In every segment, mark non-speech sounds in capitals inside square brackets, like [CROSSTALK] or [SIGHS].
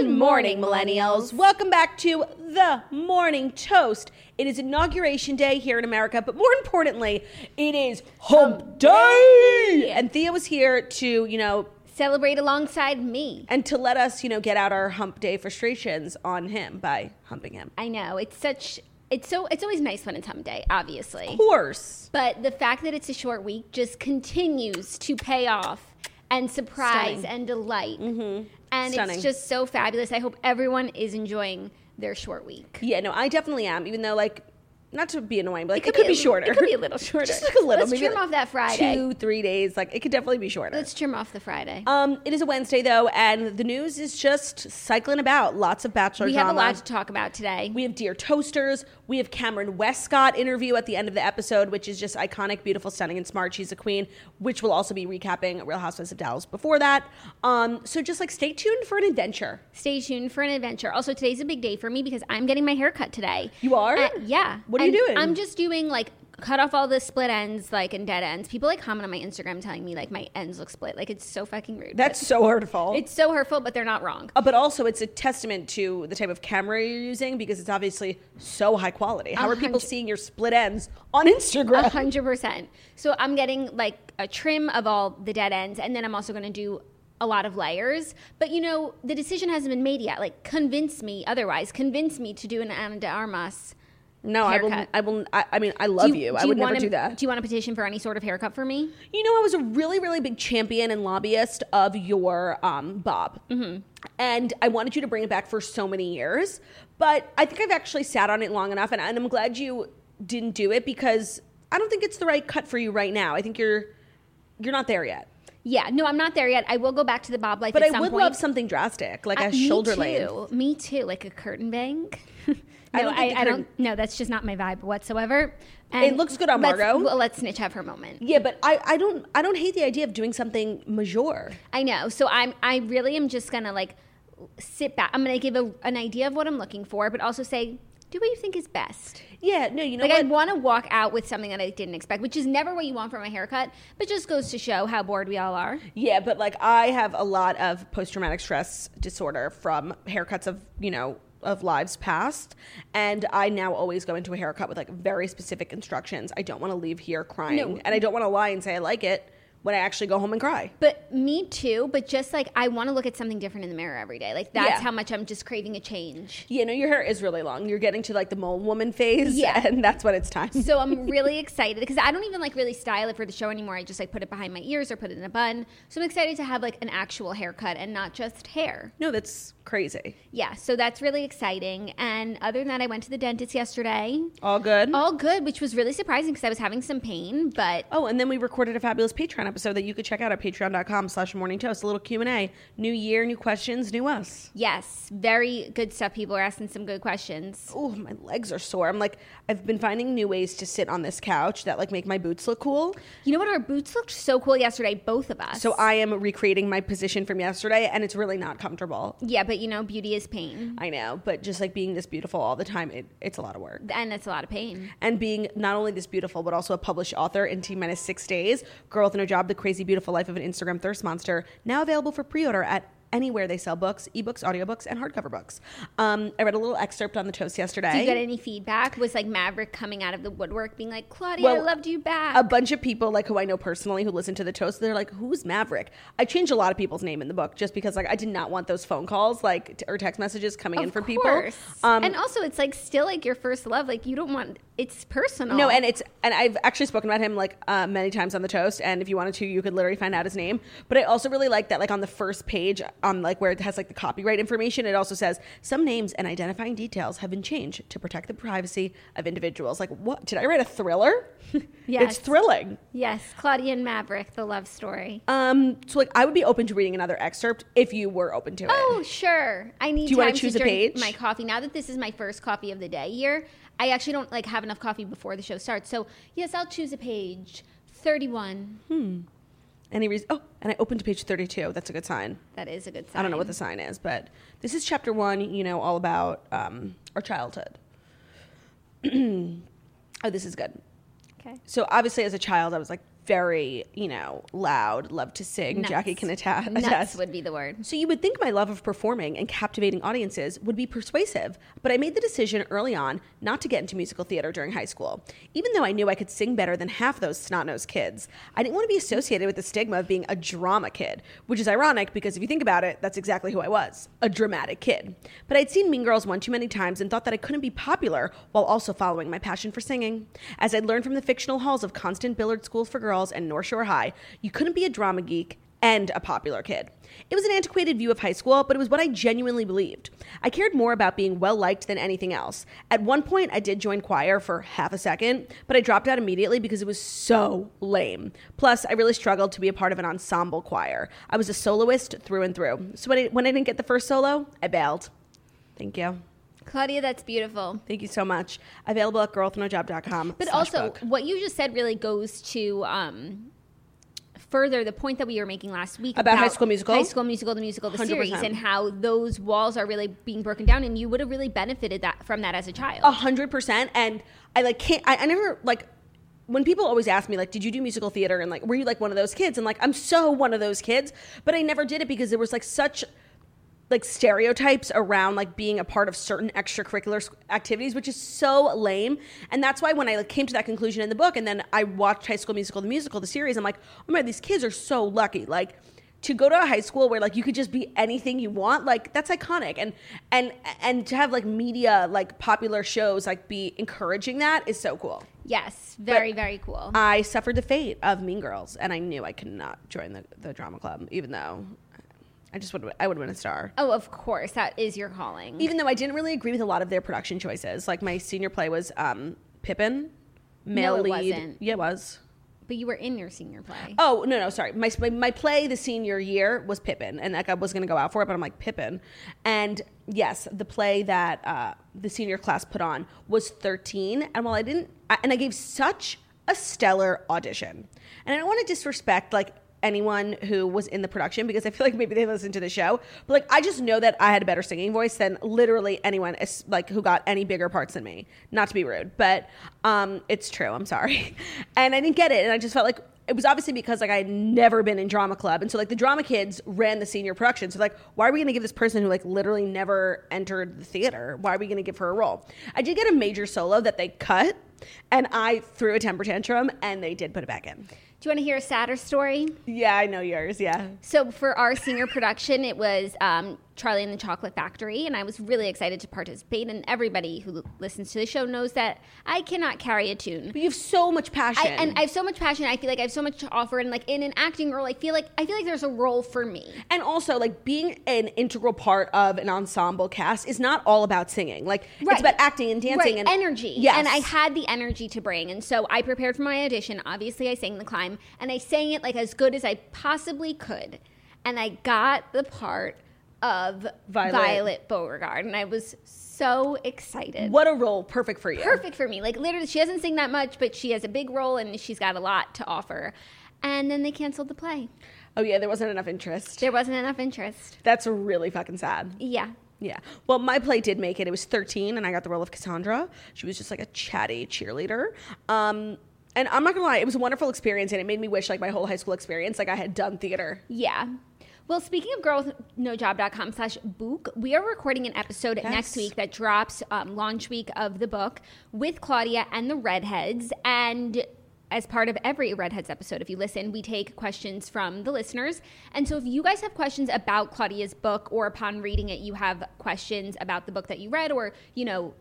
morning, millennials. Welcome back to the Morning Toast. It is Inauguration Day here in America, but more importantly, it is Hump Day. And Thea was here to, you know, Celebrate alongside me. and to let us, you know, get out our Hump Day frustrations on him by humping him. I know it's such. It's so. It's always nice when it's Hump Day, obviously. Of course. But the fact that it's a short week just continues to pay off and surprise Stunning. and delight. Mm-hmm. And Stunning. it's just so fabulous. I hope everyone is enjoying their short week. Yeah, no, I definitely am, even though, like, not to be annoying, but like, it could could, be be, a- shorter. it could be a little [LAUGHS] shorter. Just like a little. Let's maybe trim like off that Friday. Two, three days. Like, it could definitely be shorter. Let's trim off the Friday. Um, it is a Wednesday though, and the news is just cycling about. Lots of bachelor we have a lot to talk about today. We have Dear Toasters. We have Kameron Westcott interview at the end of the episode, which is just iconic, beautiful, stunning, and smart. She's a queen, which will also be recapping Real Housewives of Dallas before that. Um, so just like stay tuned for an adventure. Stay tuned for an adventure. Also, today's a big day for me because I'm getting my hair cut today. You are? Uh, yeah. What are you doing? I'm just doing like cut off all the split ends, like and dead ends. People like comment on my Instagram telling me like my ends look split. Like it's so fucking rude. That's so hurtful. It's so hurtful, but they're not wrong. Uh, but also, it's a testament to the type of camera you're using because it's obviously so high quality. How are people seeing your split ends on Instagram? hundred percent. So I'm getting like a trim of all the dead ends, and then I'm also going to do a lot of layers. But you know, the decision hasn't been made yet. Like, convince me otherwise. Convince me to do an Ana de Armas. No, I will. I will. I, I mean, I love Do you. do I would never wanna- do that. Do you want a petition for any sort of haircut for me? You know, I was a really, really big champion and lobbyist of your um, Bob. Mm-hmm. And I wanted you to bring it back for so many years. But I think I've actually sat on it long enough. And, and I'm glad you didn't do it because I don't think it's the right cut for you right now. I think you're you're not there yet. Yeah, no, I'm not there yet. I will go back to the bob life But I would point. love something drastic, like Uh, a me shoulder too. length. Me too, like a curtain bang. [LAUGHS] I no, don't I, I curtain- don't. No, that's just not my vibe whatsoever. And It looks good on let's- Margot. Well, let Snitch have her moment. Yeah, but I, I don't I don't hate the idea of doing something major. I know. So I'm. I really am just gonna like sit back. I'm gonna give a, an idea of what I'm looking for, but also say, do what you think is best. Yeah, no, you know Like I want to walk out with something that I didn't expect, which is never what you want from a haircut, but just goes to show how bored we all are. Yeah, but like I have a lot of post traumatic stress disorder from haircuts of, you know, of lives past. And I now always go into a haircut with like very specific instructions. I don't want to leave here crying. No. And I don't want to lie and say I like it when I actually go home and cry. But me too. But just like I want to look at something different in the mirror every day. Like that's Yeah. how much I'm just craving a change. Yeah, no, your hair is really long. You're getting to like the mole woman phase. Yeah. And that's when it's time. So I'm [LAUGHS] really excited because I don't even like really style it for the show anymore. I just like put it behind my ears or put it in a bun. So I'm excited to have like an actual haircut and not just hair. no, that's crazy. Yeah, so that's really exciting. And other than that, I went to the dentist yesterday. All good. All good, which was really surprising because I was having some pain, but Oh, and then we recorded a fabulous Patreon episode that you could check out at patreon.com slash morning toast. A little Q&A. New year, new questions, new us. yes, very good stuff. People are asking some good questions. Oh, my legs are sore. I'm like, I've been finding new ways to sit on this couch that like make my boots look cool. You know what? Our boots looked so cool yesterday, both of us. So I am recreating my position from yesterday and it's really not comfortable. yeah, but you know, beauty is pain, I know, but just like being this beautiful all the time, it, it's a lot of work. and it's a lot of pain. And being not only this beautiful, but also a published author in T minus six days, Girl with No Job, The Crazy Beautiful Life of an Instagram Thirst Monster, now available for pre order at anywhere they sell books, ebooks, audiobooks, and hardcover books. Um, I read a little excerpt on the toast yesterday. Did you get any feedback? Was like Maverick coming out of the woodwork being like, Claudia, I loved you back. a bunch of people like who I know personally who listen to the toast, they're like, "Who's Maverick?" I changed a lot of people's name in the book just because like I did not want those phone calls like t- or text messages coming in of from people. course. Um, and also, it's like still like your first love. Like you don't want it's personal. no, and it's and I've actually spoken about him like uh, many times on the toast, and if you wanted to, you could literally find out his name. But I also really like that like on the first page, um, like where it has like the copyright information, it also says some names and identifying details have been changed to protect the privacy of individuals. Like, what did I write a thriller? [LAUGHS] Yes. it's thrilling. yes, Claudia and Maverick, the love story. Um, so like I would be open to reading another excerpt if you were open to it. Oh, sure. I need Do you choose to a drink page? my coffee. Now that this is my first coffee of the day here, I actually don't like have enough coffee before the show starts. So yes, I'll choose a page. Thirty-one. Any reason? Oh, and I opened to page thirty-two. That's a good sign. That is a good sign. I don't know what the sign is, but this is chapter one. You know, all about um, our childhood. [CLEARS THROAT] oh, this is good. Okay. So obviously, as a child, I was like very, you know, loud, love to sing. Nuts. Jackie can atta- Nuts attest. would be the word. So you would think my love of performing and captivating audiences would be persuasive, but I made the decision early on not to get into musical theater during high school. Even though I knew I could sing better than half those snot-nosed kids, I didn't want to be associated with the stigma of being a drama kid, which is ironic because if you think about it, that's exactly who I was, a dramatic kid. But I'd seen Mean Girls one too many times and thought that I couldn't be popular while also following my passion for singing. As I'd learned from the fictional halls of Constance Billard School for Girls and North Shore High, you couldn't be a drama geek and a popular kid. It was an antiquated view of high school, but it was what I genuinely believed. I cared more about being well liked than anything else. At one point, I did join choir for half a second, but I dropped out immediately because it was so lame. Plus, I really struggled to be a part of an ensemble choir. I was a soloist through and through. So when I, when I didn't get the first solo, I bailed. Thank you. Claudia, that's beautiful. Thank you so much. Available at girlwithnojob.com. But also, book. what you just said really goes to um, further the point that we were making last week About High School Musical? High School Musical, the musical, the series, 100%. and how those walls are really being broken down, and you would have really benefited that from that as a child. A hundred percent. And I like can't. I, I never like when people always ask me like, did you do musical theater? And like, were you like one of those kids? And like, I'm so one of those kids. But I never did it because there was like such like stereotypes around like being a part of certain extracurricular activities which is so lame. And that's why when i like came to that conclusion in the book and then i watched high school musical the musical the series i'm like oh my these kids are so lucky. Like to go to a high school where like you could just be anything you want like that's iconic. And and and to have like media like popular shows like be encouraging that is so cool. Yes, very, very cool. i suffered the fate of mean girls and i knew i could not join the, the drama club even though i just would i would win a star oh, of course, that is your calling. even though I didn't really agree with a lot of their production choices. Like my senior play was um, Pippin, male it lead. wasn't. Yeah, it was. but you were in your senior play. Oh no, no, sorry. My my, play the senior year was Pippin, and like I was gonna go out for it, but I'm like Pippin. And yes, the play that uh, the senior class put on was 13, and while I didn't, I, and I gave such a stellar audition, and I don't want to disrespect like anyone who was in the production because I feel like maybe they listened to the show, but like I just know that I had a better singing voice than literally anyone like who got any bigger parts than me. Not to be rude, but um, it's true. I'm sorry, [LAUGHS] and I didn't get it, and I just felt like it was obviously because like I had never been in drama club, and so like the drama kids ran the senior production. So like, why are we going to give this person who like literally never entered the theater? Why are we going to give her a role? I did get a major solo that they cut, and I threw a temper tantrum, and they did put it back in. Do you want to hear a sadder story? Yeah, I know yours. Yeah. So for our senior production, it was um, Charlie and the Chocolate Factory, and I was really excited to participate. And everybody who listens to the show knows that I cannot carry a tune. But you have so much passion. I, and I have so much passion. I feel like I have so much to offer, and like in an acting role, I feel like I feel like there's a role for me. and also like being an integral part of an ensemble cast is not all about singing. Like Right. it's about acting and dancing right. and energy. Yes. And I had the energy to bring. And so I prepared for my audition. Obviously, I sang the climb and I sang it like as good as I possibly could. And I got the part of Violet. Violet, Beauregard. And I was so excited. what a role perfect for you. Perfect for me. Like literally, she doesn't sing that much, but she has a big role and she's got a lot to offer. And then they canceled the play. Oh yeah, there wasn't enough interest. There wasn't enough interest. That's really fucking sad. Yeah. Yeah. Well, my play did make it. It was 13, and I got the role of Cassandra. She was just like a chatty cheerleader. Um, and I'm not gonna lie, it was a wonderful experience, and it made me wish like my whole high school experience, like I had done theater. Yeah. Well, speaking of girlwithnojob.com slash book, we are recording an episode Yes. next week that drops um, launch week of the book with Claudia and the Redheads. And as part of every Redheads episode, if you listen, we take questions from the listeners. And so if you guys have questions about Claudia's book or upon reading it, you have questions about the book that you read or, you know,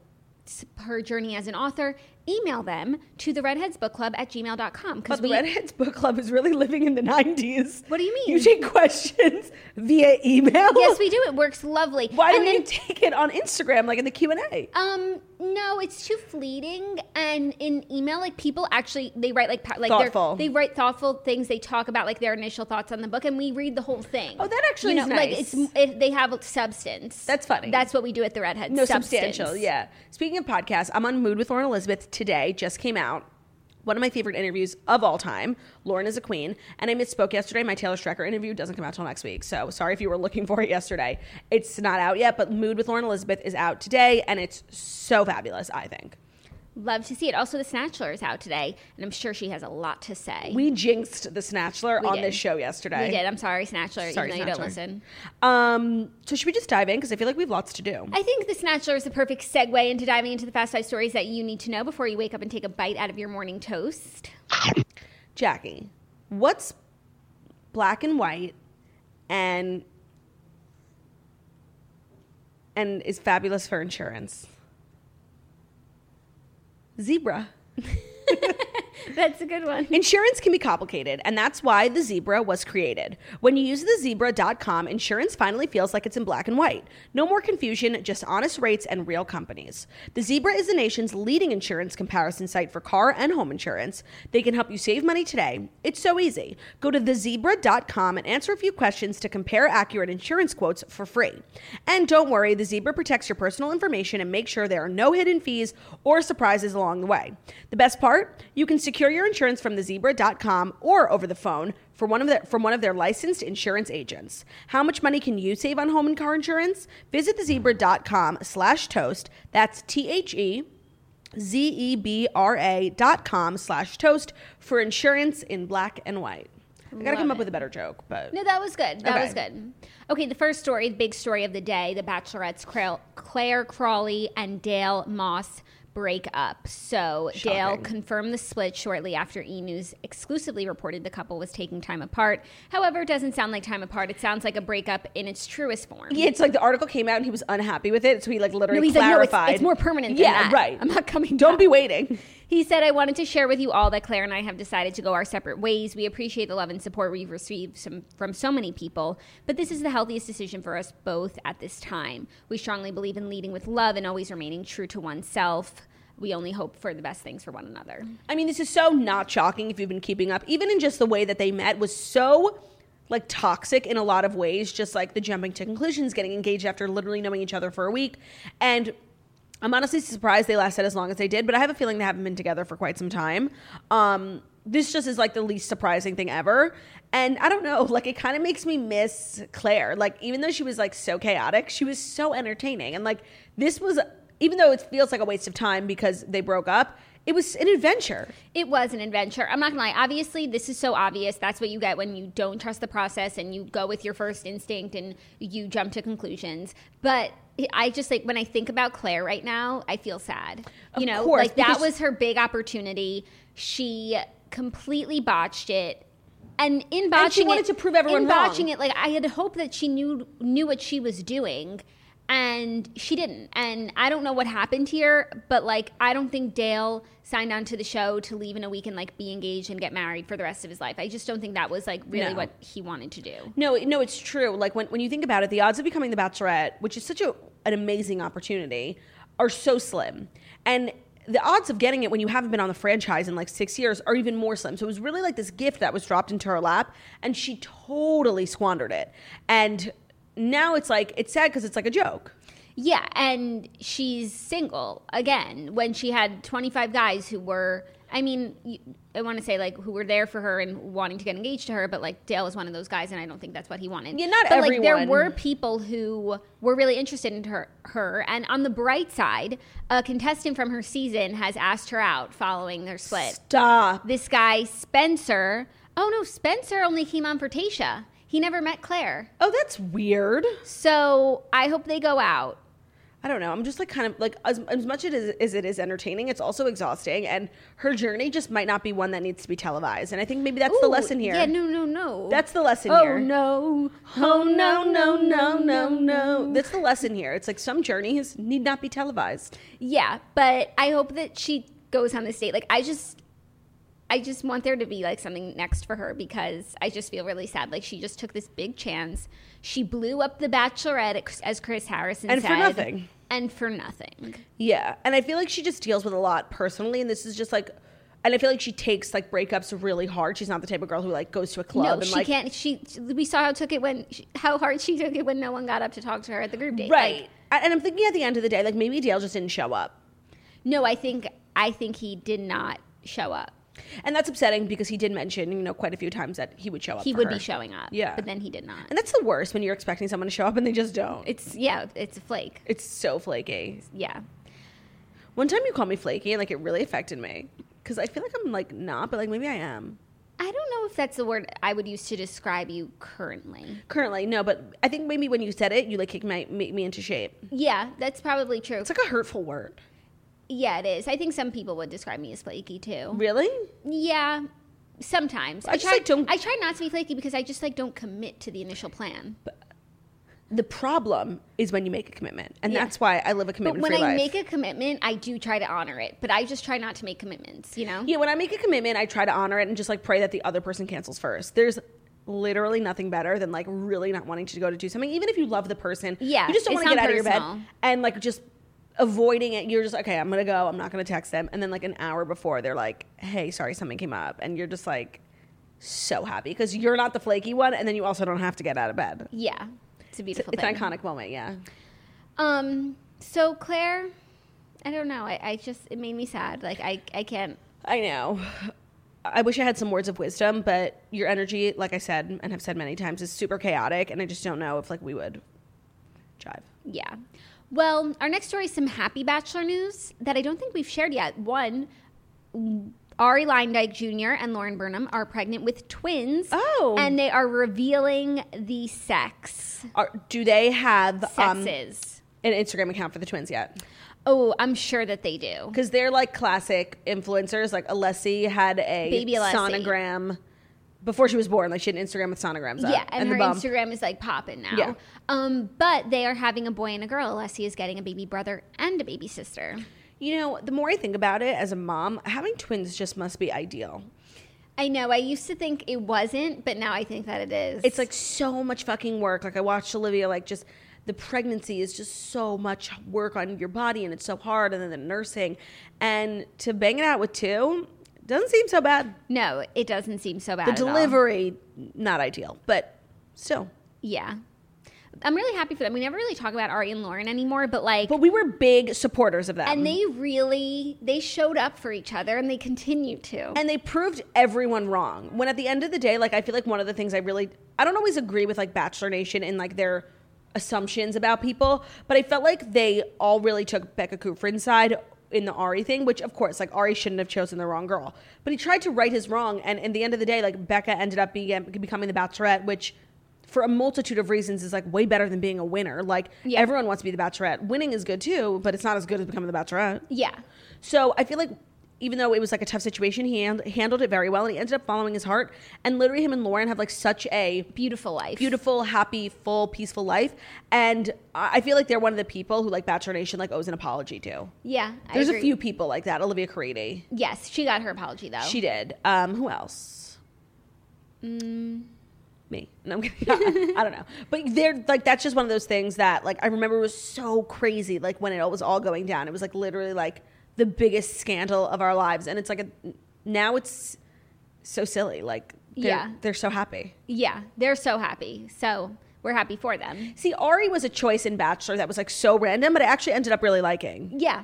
her journey as an author, email them to the Redheads Book Club at gmail.com. because the Redheads Book Club is really living in the 90s. What do you mean? You take questions [LAUGHS] via email? Yes, we do. It works lovely. Why And don't then- you take it on Instagram, like in the Q&A? Um, no, it's too fleeting. And in email, like people actually they write like like Thoughtful. They write thoughtful things. They talk about like their initial thoughts on the book, and we read the whole thing. Oh, that actually you know, is like it's it, they have substance. That's funny. That's what we do at the Redheads. No, substance. substantial, yeah. Speaking of podcasts, I'm on Mood with Lauren Elizabeth today, just came out. One of my favorite interviews of all time. Lauren is a queen. And I misspoke yesterday. My Taylor Strecker interview doesn't come out till next week. So sorry if you were looking [LAUGHS] for it yesterday. It's not out yet, but Mood with Lauren Elizabeth is out today. And it's so fabulous, I think. Love to see it. Also, the Snatchler is out today, and I'm sure she has a lot to say. We jinxed the Snatchler We on did. this show yesterday. We did. I'm sorry, Snatchler. Sorry, even though you don't Snatchler. listen. Um, so should we just dive in? Because I feel like we have lots to do. I think the Snatchler is the perfect segue into diving into the fast five stories that you need to know before you wake up and take a bite out of your morning toast. [COUGHS] Jackie, what's black and white and and is fabulous for insurance? Zebra. [LAUGHS] That's a good one. Insurance can be complicated, and that's why the zebra was created. When you use the zebra.com, insurance finally feels like it's in black and white. No more confusion, just honest rates and real companies. The Zebra is the nation's leading insurance comparison site for car and home insurance. They can help you save money today. It's so easy. Go to thezebra.com and answer a few questions to compare accurate insurance quotes for free. And don't worry, the Zebra protects your personal information and makes sure there are no hidden fees or surprises along the way. The best part, you can secure your insurance from thezebra.com or over the phone for one of their, from one of their licensed insurance agents. How much money can you save on home and car insurance? Visit thezebra.com slash toast. That's T-H-E Z-E-B-R-A dot com slash toast for insurance in black and white. I gotta Love come up it. with a better joke, but No, that was good. That Okay. was good. Okay, the first story, the big story of the day, the Bachelorette's Cra- Clare Crawley and Dale Moss break up. So Dale confirmed the split shortly after E News exclusively reported the couple was taking time apart. However, it doesn't sound like time apart. It sounds like a breakup in its truest form. yeah, it's like the article came out and he was unhappy with it, so he like literally No, he's like, no, it's- clarified. it's more permanent than yeah, that. right. I'm not coming Don't back. be waiting. He said, I wanted to share with you all that Clare and I have decided to go our separate ways. We appreciate the love and support we've received some, from so many people, but this is the healthiest decision for us both at this time. We strongly believe in leading with love and always remaining true to oneself. We only hope for the best things for one another. I mean, this is so not shocking if you've been keeping up. Even in just the way that they met was so like toxic in a lot of ways. Just like the jumping to conclusions, getting engaged after literally knowing each other for a week, and I'm honestly surprised they lasted as long as they did. But I have a feeling they haven't been together for quite some time. Um, this just is like the least surprising thing ever. And I don't know, [LAUGHS] like it kind of makes me miss Clare. Like even though she was like so chaotic, she was so entertaining. And like this was even though it feels like a waste of time because they broke up, it was an adventure. It was an adventure. I'm not gonna lie. Obviously, this is so obvious. That's what you get when you don't trust the process and you go with your first instinct and you jump to conclusions. But I just like when I think about Clare right now, I feel sad. Of you know, course, like that was her big opportunity. She completely botched it. And in botching And she wanted it, to prove everyone in wrong. botching it, like I had hoped that she knew knew what she was doing, and she didn't. And I don't know what happened here, but like I don't think Dale signed on to the show to leave in a week and like be engaged and get married for the rest of his life. I just don't think that was like really No. what he wanted to do. No, no, it's true. Like when, when you think about it, the odds of becoming the Bachelorette, which is such a, an amazing opportunity, are so slim. And the odds of getting it when you haven't been on the franchise in like six years are even more slim. So it was really like this gift that was dropped into her lap, and she totally squandered it. And now it's like it's sad because it's like a joke. Yeah, and she's single again when she had 25 guys who were I mean, I want to say like who were there for her and wanting to get engaged to her, but like Dale was one of those guys, and I don't think that's what he wanted. Yeah, not but, Like, there were people who were really interested in her, her, and on the bright side, a contestant from her season has asked her out following their split. Stop. This guy Spencer. Oh no, Spencer only came on for Tasha. He never met Clare. Oh, that's weird. So I hope they go out. I don't know. I'm just like kind of like as, as much it is, as it is entertaining, it's also exhausting, and her journey just might not be one that needs to be televised. And I think maybe that's the Ooh, lesson here. Yeah, no, no, no. That's the lesson here. oh here. no. Oh, oh no no no no no! That's the lesson here. It's like some journeys need not be televised. Yeah, but I hope that she goes on this date. Like I just I just want there to be like something next for her because I just feel really sad. Like she just took this big chance. She blew up the bachelorette as Chris Harrison said. And for nothing. And for nothing. Yeah, and I feel like she just deals with a lot personally, and this is just like, and I feel like she takes like breakups really hard. She's not the type of girl who like goes to a club No, and she like can't. She we saw how took it when how hard she took it when no one got up to talk to her at the group date. right. Like, and I'm thinking at the end of the day, like maybe Dale just didn't show up. no, I think I think he did not show up. And that's upsetting because he did mention, you know, quite a few times that he would show up. He would her. be showing up. Yeah. but then he did not. And that's the worst when you're expecting someone to show up and they just don't. It's yeah, it's a flake. It's so flaky. Yeah. One time you called me flaky and like it really affected me because I feel like I'm like not, but like maybe I am. I don't know if that's the word I would use to describe you currently. Currently, no, but I think maybe when you said it, you like kicked my make me into shape. Yeah, that's probably true. It's like a hurtful word. Yeah, it is. I think some people would describe me as flaky too. Really? Yeah, sometimes. I, just, try. like, don't- I try not to be flaky because I just like don't commit to the initial plan. But The problem is when you make a commitment, and Yeah. that's why I live a commitment. But when I life. make a commitment, I do try to honor it. But I just try not to make commitments. You know. yeah, when I make a commitment, I try to honor it and just like pray that the other person cancels first. There's literally nothing better than like really not wanting to go to do something, even if you love the person. Yeah, you just don't want to get out of your bed and like just avoiding it. You're just okay. I'm gonna go. I'm not gonna text them, and then like an hour before, they're like, "Hey, sorry, something came up," and you're just like so happy because you're not the flaky one, and then you also don't have to get out of bed. Yeah, it's a beautiful It's thing. an iconic moment, yeah. Um. So Clare, I don't know. I, I just it made me sad. Like I I can't. I know. I wish I had some words of wisdom, but your energy, like I said and have said many times, is super chaotic, and I just don't know if like we would jive. Yeah. Well, our next story is some happy bachelor news that I don't think we've shared yet. One, Arie Luyendyk Jr. and Lauren Burnham are pregnant with twins. Oh. And they are revealing the sex. Are, do they have um, Sexes. an Instagram account for the twins yet? oh, I'm sure that they do. Because they're like classic influencers. Like Alessi had a Baby Alessi. sonogram before she was born. Like she had an Instagram with sonograms. up Yeah, and, the her. Instagram is like popping now. Yeah. Um, but they are having a boy and a girl. Alessia is getting a baby brother and a baby sister. You know, the more I think about it as a mom, having twins just must be ideal. I know. I used to think it wasn't, but now I think that it is. It's like so much fucking work. Like I watched Olivia, like just the pregnancy is just so much work on your body and it's so hard, and then the nursing, and to bang it out with two doesn't seem so bad. no, it doesn't seem so bad. The delivery not ideal, but still. Yeah. I'm really happy for them. We never really talk about Arie and Lauren anymore, but like But we were big supporters of them, and they really they showed up for each other and they continue to. and they proved everyone wrong. When at the end of the day, like I feel like one of the things I really I don't always agree with like Bachelor Nation and like their assumptions about people, but I felt like they all really took Becca Kufrin's side in the Arie thing, which of course like Arie shouldn't have chosen the wrong girl. But he tried to right his wrong and in the end of the day, like Becca ended up being becoming the Bachelorette, which for a multitude of reasons is like way better than being a winner. Like Yeah. everyone wants to be the Bachelorette. Winning is good too, but it's not as good as becoming the Bachelorette. yeah. So I feel like even though it was like a tough situation, he hand- handled it very well, and he ended up following his heart. And literally, him and Lauren have like such a Beautiful life. beautiful, happy, full, peaceful life. And I feel like they're one of the people who like Bachelor Nation like owes an apology to. Yeah. I There's a few people like that. Olivia Caridi, Yes, she got her apology though. she did. Um, who else? Mm. Me. No, I'm kidding. [LAUGHS] I don't know. But they're like that's just one of those things that like I remember was so crazy. Like when it was all going down, it was like literally like the biggest scandal of our lives, and it's like a, now it's so silly. Like they're, Yeah. they're so happy. Yeah, they're so happy. So we're happy for them. See, Arie was a choice in Bachelor that was like so random, but I actually ended up really liking. Yeah.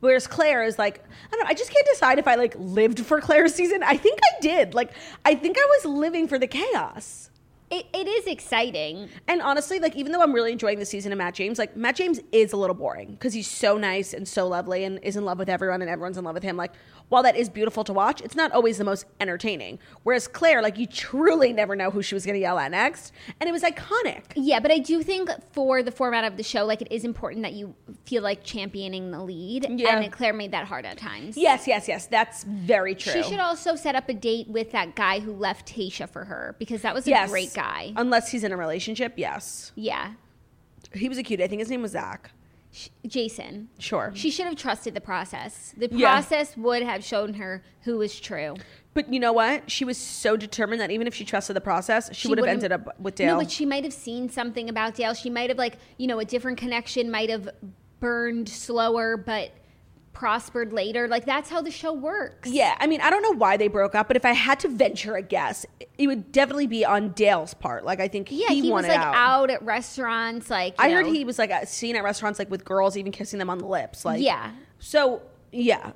Whereas Clare is like, I don't know, I just can't decide if I like lived for Clare's season. I think I did. Like, I think I was living for the chaos. It, it is exciting. And honestly, like even though I'm really enjoying the season of Matt James, like Matt James is a little boring because he's so nice and so lovely and is in love with everyone and everyone's in love with him. Like while that is beautiful to watch, it's not always the most entertaining. Whereas Clare, like you truly never know who she was going to yell at next, and it was iconic. Yeah, but I do think for the format of the show, like it is important that you feel like championing the lead. Yeah. And Clare made that hard at times. Yes, yes, yes. That's very true. She should also set up a date with that guy who left Tasha for her because that was a yes. great guy. Unless he's in a relationship, yes. yeah. He was a cute. I think his name was Zach. Sh- Jason. Sure. She should have trusted the process. The Yeah. process would have shown her who was true. But you know what? She was so determined that even if she trusted the process, she, would have wouldn't- ended up with Dale. No, but she might have seen something about Dale. She might have like, you know, a different connection might have burned slower but prospered later. Like that's how the show works. Yeah, I mean, I don't know why they broke up, but if I had to venture a guess, it would definitely be on Dale's part. Like, I think Yeah, he, he, was like out. out. at restaurants like you I heard he was like seen at restaurants like with girls, even kissing them on the lips. Like, Yeah. So yeah,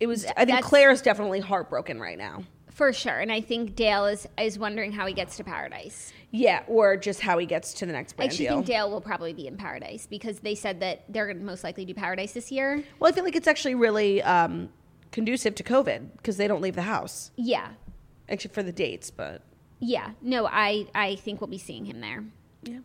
it was. I think that's- Clare is definitely heartbroken right now. for sure. And I think Dale is is wondering how he gets to paradise. Yeah, or just how he gets to the next I brand actually deal. think Dale will probably be in paradise because they said that they're going to most likely do paradise this year. well, I feel like it's actually really um, conducive to COVID because they don't leave the house, Yeah. except for the dates. But Yeah. No, I I think we'll be seeing him there. yeah.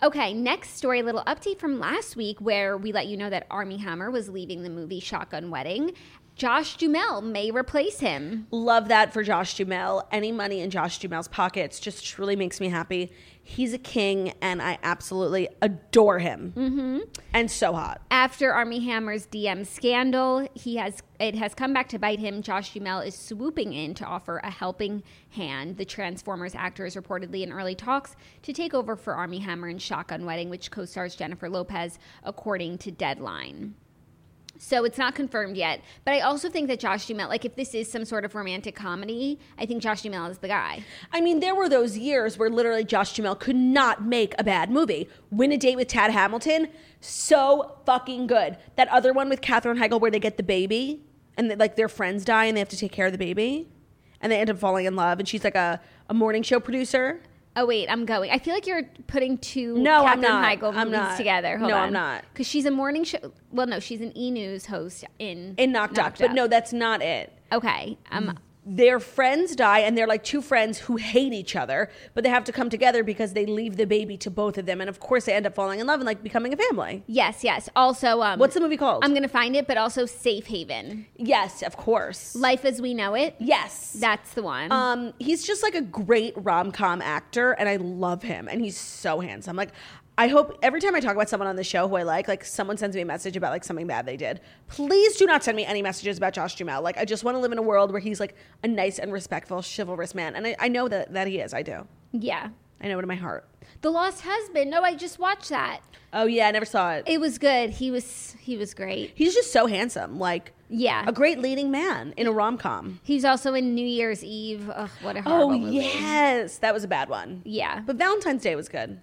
Okay, next story, a little update from last week where we let you know that Armie Hammer was leaving the movie Shotgun Wedding. Josh Duhamel may replace him. Love that for Josh Duhamel. Any money in Josh Duhamel's pockets just truly makes me happy. He's a king, and I absolutely adore him. Mm-hmm. And so hot. After Armie Hammer's DM scandal, he has it has come back to bite him. Josh Duhamel is swooping in to offer a helping hand. The Transformers actor is reportedly in early talks to take over for Armie Hammer in Shotgun Wedding, which co-stars Jennifer Lopez, according to Deadline. So it's not confirmed yet, but I also think that Josh Duhamel, like if this is some sort of romantic comedy, I think Josh Duhamel is the guy. I mean, there were those years where literally Josh Duhamel could not make a bad movie. Win a Date with Tad Hamilton, so fucking good. That other one with Katherine Heigl where they get the baby and like their friends die and they have to take care of the baby and they end up falling in love and she's like a, a morning show producer. Oh wait, I'm going. I feel like you're putting two No, I'm Katherine not. Heigl I'm movies not. together. Hold No, on. I'm not. Because she's a morning show. Well, no, she's an E News host in In Knocked, Up. But no, that's not it. Okay. Um. Their friends die and they're like two friends who hate each other but they have to come together because they leave the baby to both of them and of course they end up falling in love and like becoming a family Yes. Yes. Also, um, what's the movie called I'm gonna find it, but also Safe Haven, yes of course Life as We Know It. yes That's the one. um he's just like a great rom-com actor and i love him and he's so handsome like I hope every time I talk about someone on the show who I like, like someone sends me a message about like something bad they did. Please do not send me any messages about Josh Duhamel. Like I just want to live in a world where he's like a nice and respectful, chivalrous man, and I, I know that that he is. I do. yeah. I know it in my heart. The Lost Husband. No, I just watched that. Oh yeah, I never saw it. It was good. He was he was great. He's just so handsome, like Yeah. a great leading man in a rom com. He's also in New Year's Eve. Ugh, what a Oh horrible movie. yes, that was a bad one. Yeah. But Valentine's Day was good.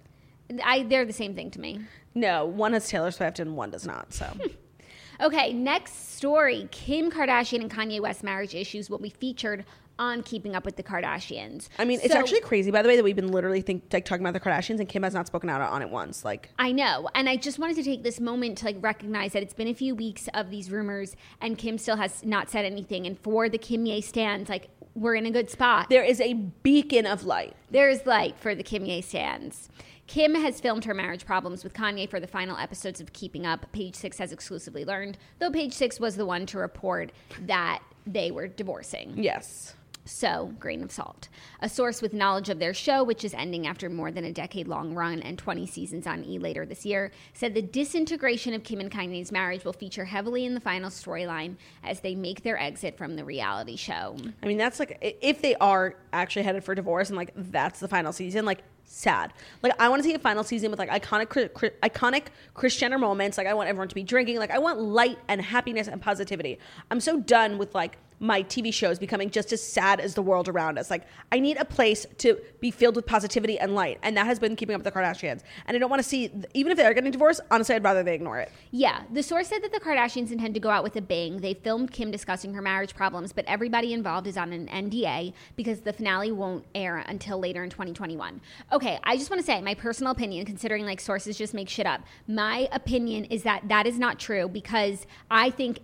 I they're the same thing to me. No, one has Taylor Swift and one does not. So [LAUGHS] Okay, next story. Kim Kardashian and Kanye West marriage issues will be featured on Keeping Up with the Kardashians. I mean, it's actually crazy, by the way, that we've been literally think, like talking about the Kardashians, and Kim has not spoken out on it once. Like, I know. And I just wanted to take this moment to like recognize that it's been a few weeks of these rumors and Kim still has not said anything. And for the Kimye stands, like we're in a good spot. there is a beacon of light. There is light for the Kimye stands. Kim has filmed her marriage problems with Kanye for the final episodes of Keeping Up. Page Six has exclusively learned, though Page Six was the one to report that they were divorcing. Yes. So, grain of salt. A source with knowledge of their show, which is ending after more than a decade long run and 20 seasons on E later this year, said the disintegration of Kim and Kanye's marriage will feature heavily in the final storyline as they make their exit from the reality show. I mean, that's like, if they are actually headed for divorce and like that's the final season, like, sad. Like, I want to see a final season with like iconic, Kri- iconic Kris Jenner moments. Like, I want everyone to be drinking. Like, I want light and happiness and positivity. I'm so done with like my TV shows becoming just as sad as the world around us. Like, I need a place to be filled with positivity and light. And that has been keeping up with the Kardashians. And I don't want to see, even if they're getting divorced, honestly, I'd rather they ignore it. Yeah, the source said that the Kardashians intend to go out with a bang. They filmed Kim discussing her marriage problems, but everybody involved is on an NDA because the finale won't air until later in 2021. Okay, I just want to say my personal opinion, considering like sources just make shit up. My opinion is that that is not true because I think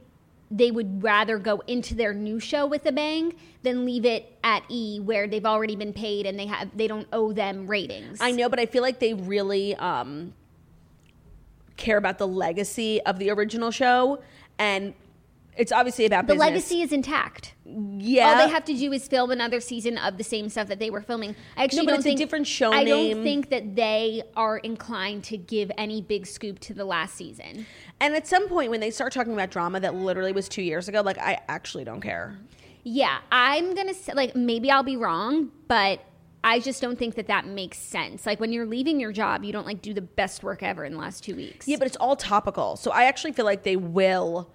they would rather go into their new show with a bang than leave it at E where they've already been paid and they have they don't owe them ratings. I know, but I feel like they really um, care about the legacy of the original show. And it's obviously about the business. legacy is intact. Yeah. All they have to do is film another season of the same stuff that they were filming. I actually No, don't it's a think different show I name. don't think that they are inclined to give any big scoop to the last season. And at some point, when they start talking about drama that literally was two years ago, like I actually don't care. Yeah, I'm gonna say like maybe I'll be wrong, but I just don't think that that makes sense. Like when you're leaving your job, you don't like do the best work ever in the last two weeks. Yeah, but it's all topical. So I actually feel like they will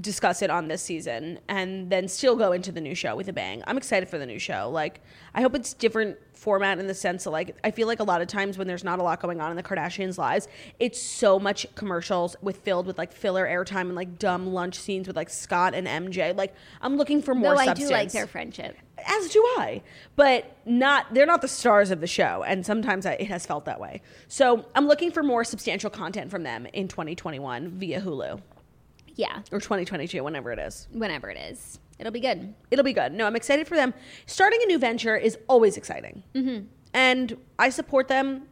discuss it on this season and then still go into the new show with a bang. I'm excited for the new show. Like I hope it's different format in the sense of like I feel like a lot of times when there's not a lot going on in the Kardashians' lives, it's so much commercials with filled with like filler airtime and like dumb lunch scenes with like Scott and MJ. Like I'm looking for more Though I substance. do like their friendship. as do I. But not they're not the stars of the show, and sometimes I, it has felt that way. So I'm looking for more substantial content from them in 2021 via Hulu Yeah, or 2022, whenever it is. whenever it is, it'll be good. It'll be good. No, I'm excited for them. Starting a new venture is always exciting, mm-hmm. and I support them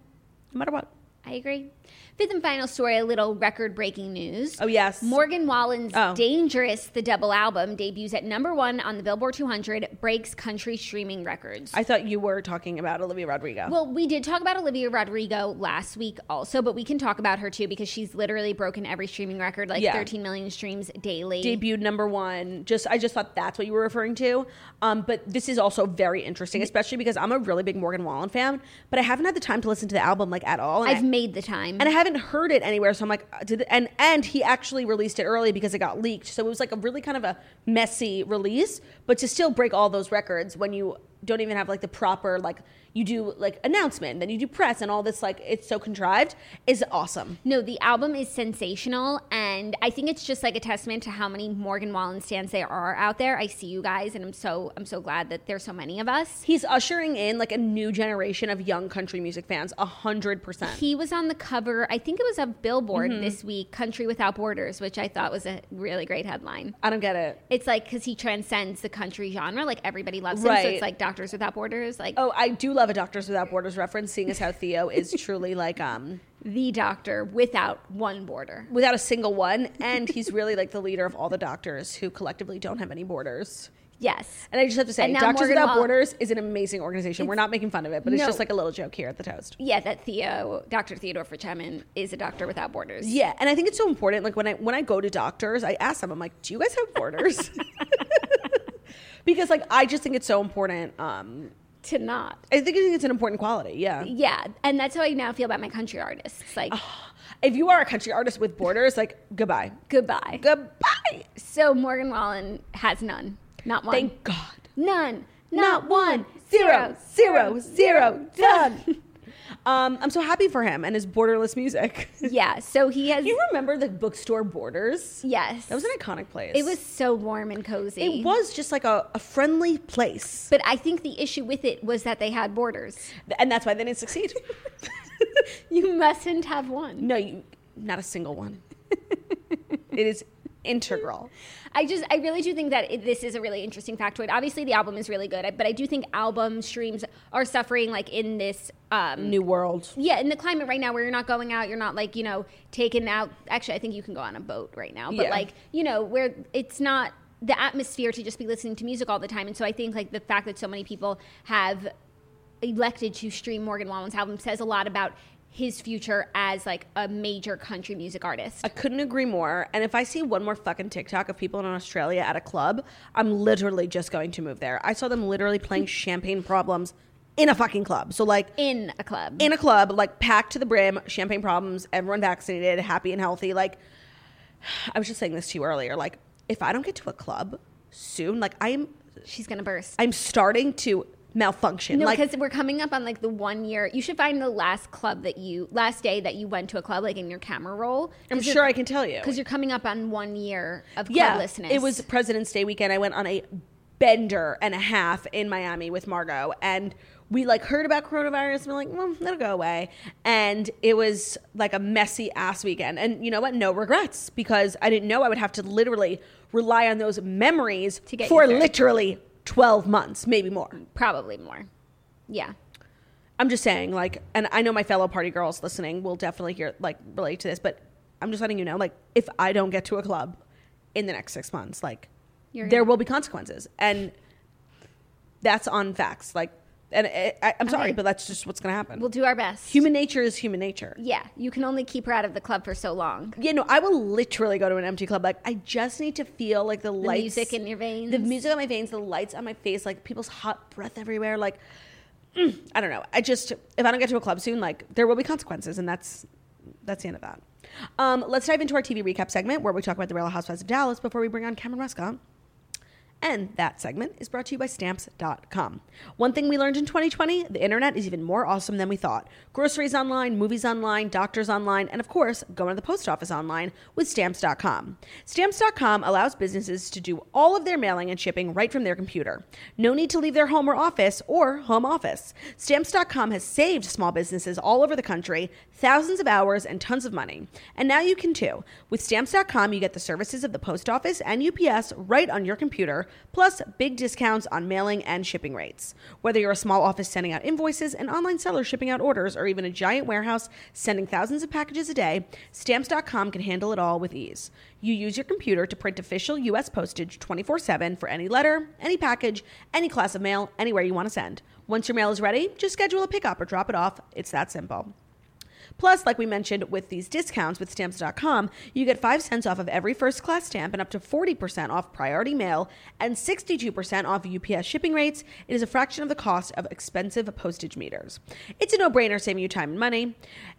no matter what. I agree. Fifth and final story, a little record breaking news. Oh, yes. Morgan Wallen's Oh. Dangerous, the double album, debuts at number one on the Billboard 200, breaks country streaming records. I thought you were talking about Olivia Rodrigo. well, we did talk about Olivia Rodrigo last week also, but we can talk about her too because she's literally broken every streaming record, like Yeah. 13 million streams daily. debuted number one. Just I just thought that's what you were referring to. Um, but this is also very interesting, especially because I'm a really big Morgan Wallen fan, but I haven't had the time to listen to the album like at all. I've I- made the time. and I haven't heard it anywhere. So I'm like, uh, did and and he actually released it early because it got leaked. So it was like a really kind of a messy release. But to still break all those records when you don't even have like the proper like you do like announcement, then you do press and all this like it's so contrived is awesome. No, the album is sensational, and I think it's just like a testament to how many Morgan Wallen stands there are out there. I see you guys, and I'm so I'm so glad that there's so many of us. He's ushering in like a new generation of young country music fans, a hundred percent. He was on the cover, I think it was of Billboard Mm-hmm. this week, "Country Without Borders," which I thought was a really great headline. I don't get it. It's like because he transcends the country genre, like everybody loves him. So it's like Doctors Without Borders, like Oh, I do love a Doctors Without Borders reference, seeing as how Theo is [LAUGHS] truly like um the doctor without one border. without a single one, and he's really like the leader of all the doctors who collectively don't have any borders. Yes. And I just have to say, Doctors Morgan Without Wall- Borders is an amazing organization. We're not making fun of it, but it's No. just like a little joke here at the toast. Yeah, that Theo, Dr. Theodore Fritchemin is a doctor without borders. Yeah, and I think it's so important. Like when I when I go to doctors, I ask them, I'm like, "Do you guys have borders?" [LAUGHS] because like I just think it's so important. Um, To not. I think it's an important quality. Yeah. Yeah, and that's how I now feel about my country artists. Like, If you are a country artist with borders, like goodbye, goodbye. goodbye. So Morgan Wallen has none. Not one. Thank God. None. Not, one. Zero, zero, zero, done. [LAUGHS] um, I'm so happy for him and his borderless music. [LAUGHS] Yeah, so he has. you remember the bookstore Borders? yes. That was an iconic place. It was so warm and cozy. It was just like a, a friendly place. But I think the issue with it was that they had borders. And that's why they didn't succeed. [LAUGHS] You mustn't have one. no, you, not a single one. [LAUGHS] it is integral. I just, I really do think that it, this is a really interesting factoid. Obviously, the album is really good, but I do think album streams are suffering like in this um, New world. Yeah, in the climate right now where you're not going out, you're not like, you know, taking out. Actually, I think you can go on a boat right now, but Yeah. like, you know, where it's not the atmosphere to just be listening to music all the time. And so I think like the fact that so many people have elected to stream Morgan Wallen's album says a lot about his future as like a major country music artist. I couldn't agree more. And if I see one more fucking TikTok of people in Australia at a club, I'm literally just going to move there. I saw them literally playing [LAUGHS] champagne problems in a fucking club. So like in a club. in a club, like packed to the brim, champagne problems, everyone vaccinated, happy and healthy. Like [SIGHS] I was just saying this to you earlier. Like if I don't get to a club soon, like I'm She's gonna burst. I'm starting to malfunction. no, like because we're coming up on like the one year. You should find the last club that you last day that you went to a club, like in your camera roll. I'm sure I can tell you. because you're coming up on one year of yeah, clublessness. it was President's Day weekend. I went on a bender and a half in Miami with Margot, and we like heard about coronavirus and we're like, well, that'll go away. And it was like a messy ass weekend. And you know what? No regrets because I didn't know I would have to literally rely on those memories To get for literally 12 months, maybe more. probably more. Yeah. I'm just saying, like, and I know my fellow party girls listening will definitely hear, like, relate to this, but I'm just letting you know, like, if I don't get to a club in the next six months, like, You're- there will be consequences. And that's on facts. Like, and I, I, I'm sorry, Okay. but that's just what's going to happen. We'll do our best. human nature is human nature. Yeah, you can only keep her out of the club for so long. Yeah, no, I will literally go to an empty club. Like, I just need to feel like the, lights, music in your veins. the music on my veins, the lights on my face, like people's hot breath everywhere. Like, mm, I don't know. I just, if I don't get to a club soon, like, there will be consequences, and that's that's the end of that. Um, let's dive into our TV recap segment where we talk about the Real Housewives of Dallas before we bring on Kameron Westcott. And that segment is brought to you by Stamps.com. One thing we learned in 2020 the internet is even more awesome than we thought. Groceries online, movies online, doctors online, and of course, going to the post office online with Stamps.com. Stamps.com allows businesses to do all of their mailing and shipping right from their computer. No need to leave their home or office or home office. Stamps.com has saved small businesses all over the country thousands of hours and tons of money. And now you can too. With Stamps.com, you get the services of the post office and UPS right on your computer, plus big discounts on mailing and shipping rates. Whether you're a small office sending out invoices, an online seller shipping out orders, or even a giant warehouse sending thousands of packages a day, Stamps.com can handle it all with ease. You use your computer to print official US postage 24 7 for any letter, any package, any class of mail, anywhere you want to send. Once your mail is ready, just schedule a pickup or drop it off. It's that simple. Plus, like we mentioned with these discounts with stamps.com, you get 5 cents off of every first class stamp and up to 40% off priority mail and 62% off UPS shipping rates. It is a fraction of the cost of expensive postage meters. It's a no brainer saving you time and money.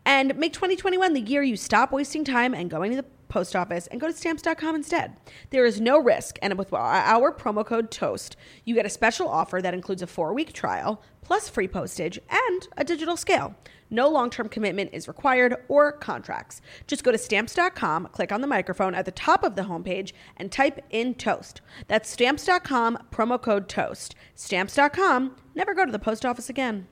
And make 2021 the year you stop wasting time and going to the post office and go to stamps.com instead. There is no risk, and with our promo code TOAST, you get a special offer that includes a four week trial, plus free postage and a digital scale. No long term commitment is required or contracts. Just go to stamps.com, click on the microphone at the top of the homepage, and type in TOAST. That's stamps.com, promo code TOAST. Stamps.com, never go to the post office again.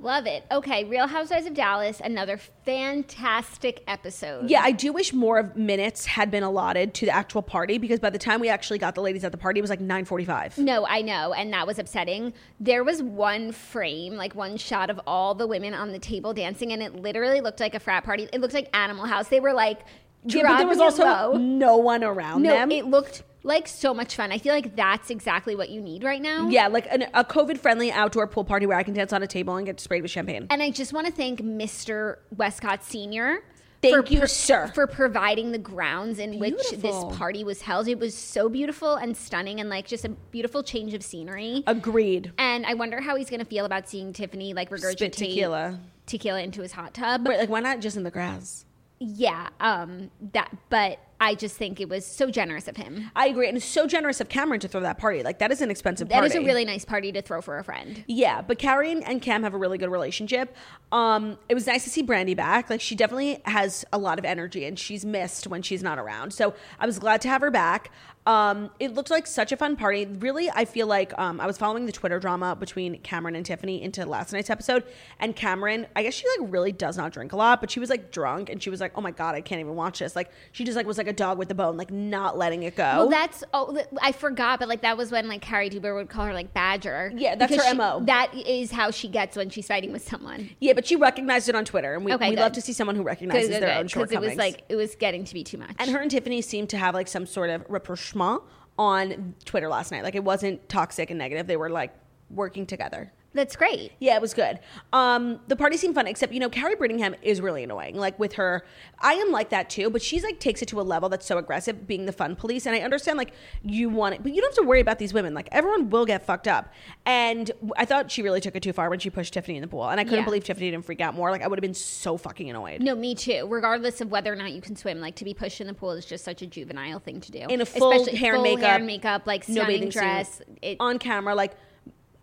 Love it. Okay, Real Housewives of Dallas, another fantastic episode. Yeah, I do wish more of minutes had been allotted to the actual party because by the time we actually got the ladies at the party, it was like 9:45. No, I know, and that was upsetting. There was one frame, like one shot of all the women on the table dancing, and it literally looked like a frat party. It looked like Animal House. They were like, Yeah, but there was also low. no one around no. them. It looked like so much fun. I feel like that's exactly what you need right now. yeah, like an, a COVID-friendly outdoor pool party where I can dance on a table and get sprayed with champagne. And I just want to thank Mr. Westcott Sr. Thank you, sir. for providing the grounds in which this party was held. It was so beautiful and stunning, and like just a beautiful change of scenery. Agreed. and I wonder how he's going to feel about seeing Tiffany like regurgitate Spit tequila. tequila into his hot tub. Wait, like why not just in the grass? Yeah, um, that. But I just think it was so generous of him. I agree, and it's so generous of Kameron to throw that party. Like that is an expensive That party. is a really nice party to throw for a friend. Yeah, but Kary and- and Cam have a really good relationship. Um, it was nice to see Brandi back. Like she definitely has a lot of energy, and she's missed when she's not around. So I was glad to have her back. Um, it looked like such a fun party. Really, I feel like um, I was following the Twitter drama between Kameron and Tiffany into last night's episode. And Kameron, I guess she like really does not drink a lot, but she was like drunk, and she was like, "Oh my god, I can't even watch this." Like she just like was like a dog with the bone, like not letting it go. Well, that's oh, I forgot, but like that was when like Carrie Duber would call her like Badger. Yeah, that's her she- MO. That is how she gets when she's fighting with someone. yeah, but she recognized it on Twitter, and we, Okay, we good. love to see someone who recognizes their own because shortcomings. it was like it was getting to be too much. And her and Tiffany seemed to have like some sort of rapprochement on Twitter last night. Like it wasn't toxic and negative. They were like working together. That's great. Yeah, it was good. Um, the party seemed fun, except you know, Kary Brittingham is really annoying. Like with her, I am like that too, but she's like takes it to a level that's so aggressive, being the fun police. And I understand like you want it, but you don't have to worry about these women. Like everyone will get fucked up. And I thought she really took it too far when she pushed Tiffany in the pool, and I couldn't Yeah. believe Tiffany didn't freak out more. Like I would have been so fucking annoyed. No, me too. Regardless of whether or not you can swim, like to be pushed in the pool is just such a juvenile thing to do. In a full Especially hair and makeup, hair and makeup, like no stunning suit, dress. It, on camera. Like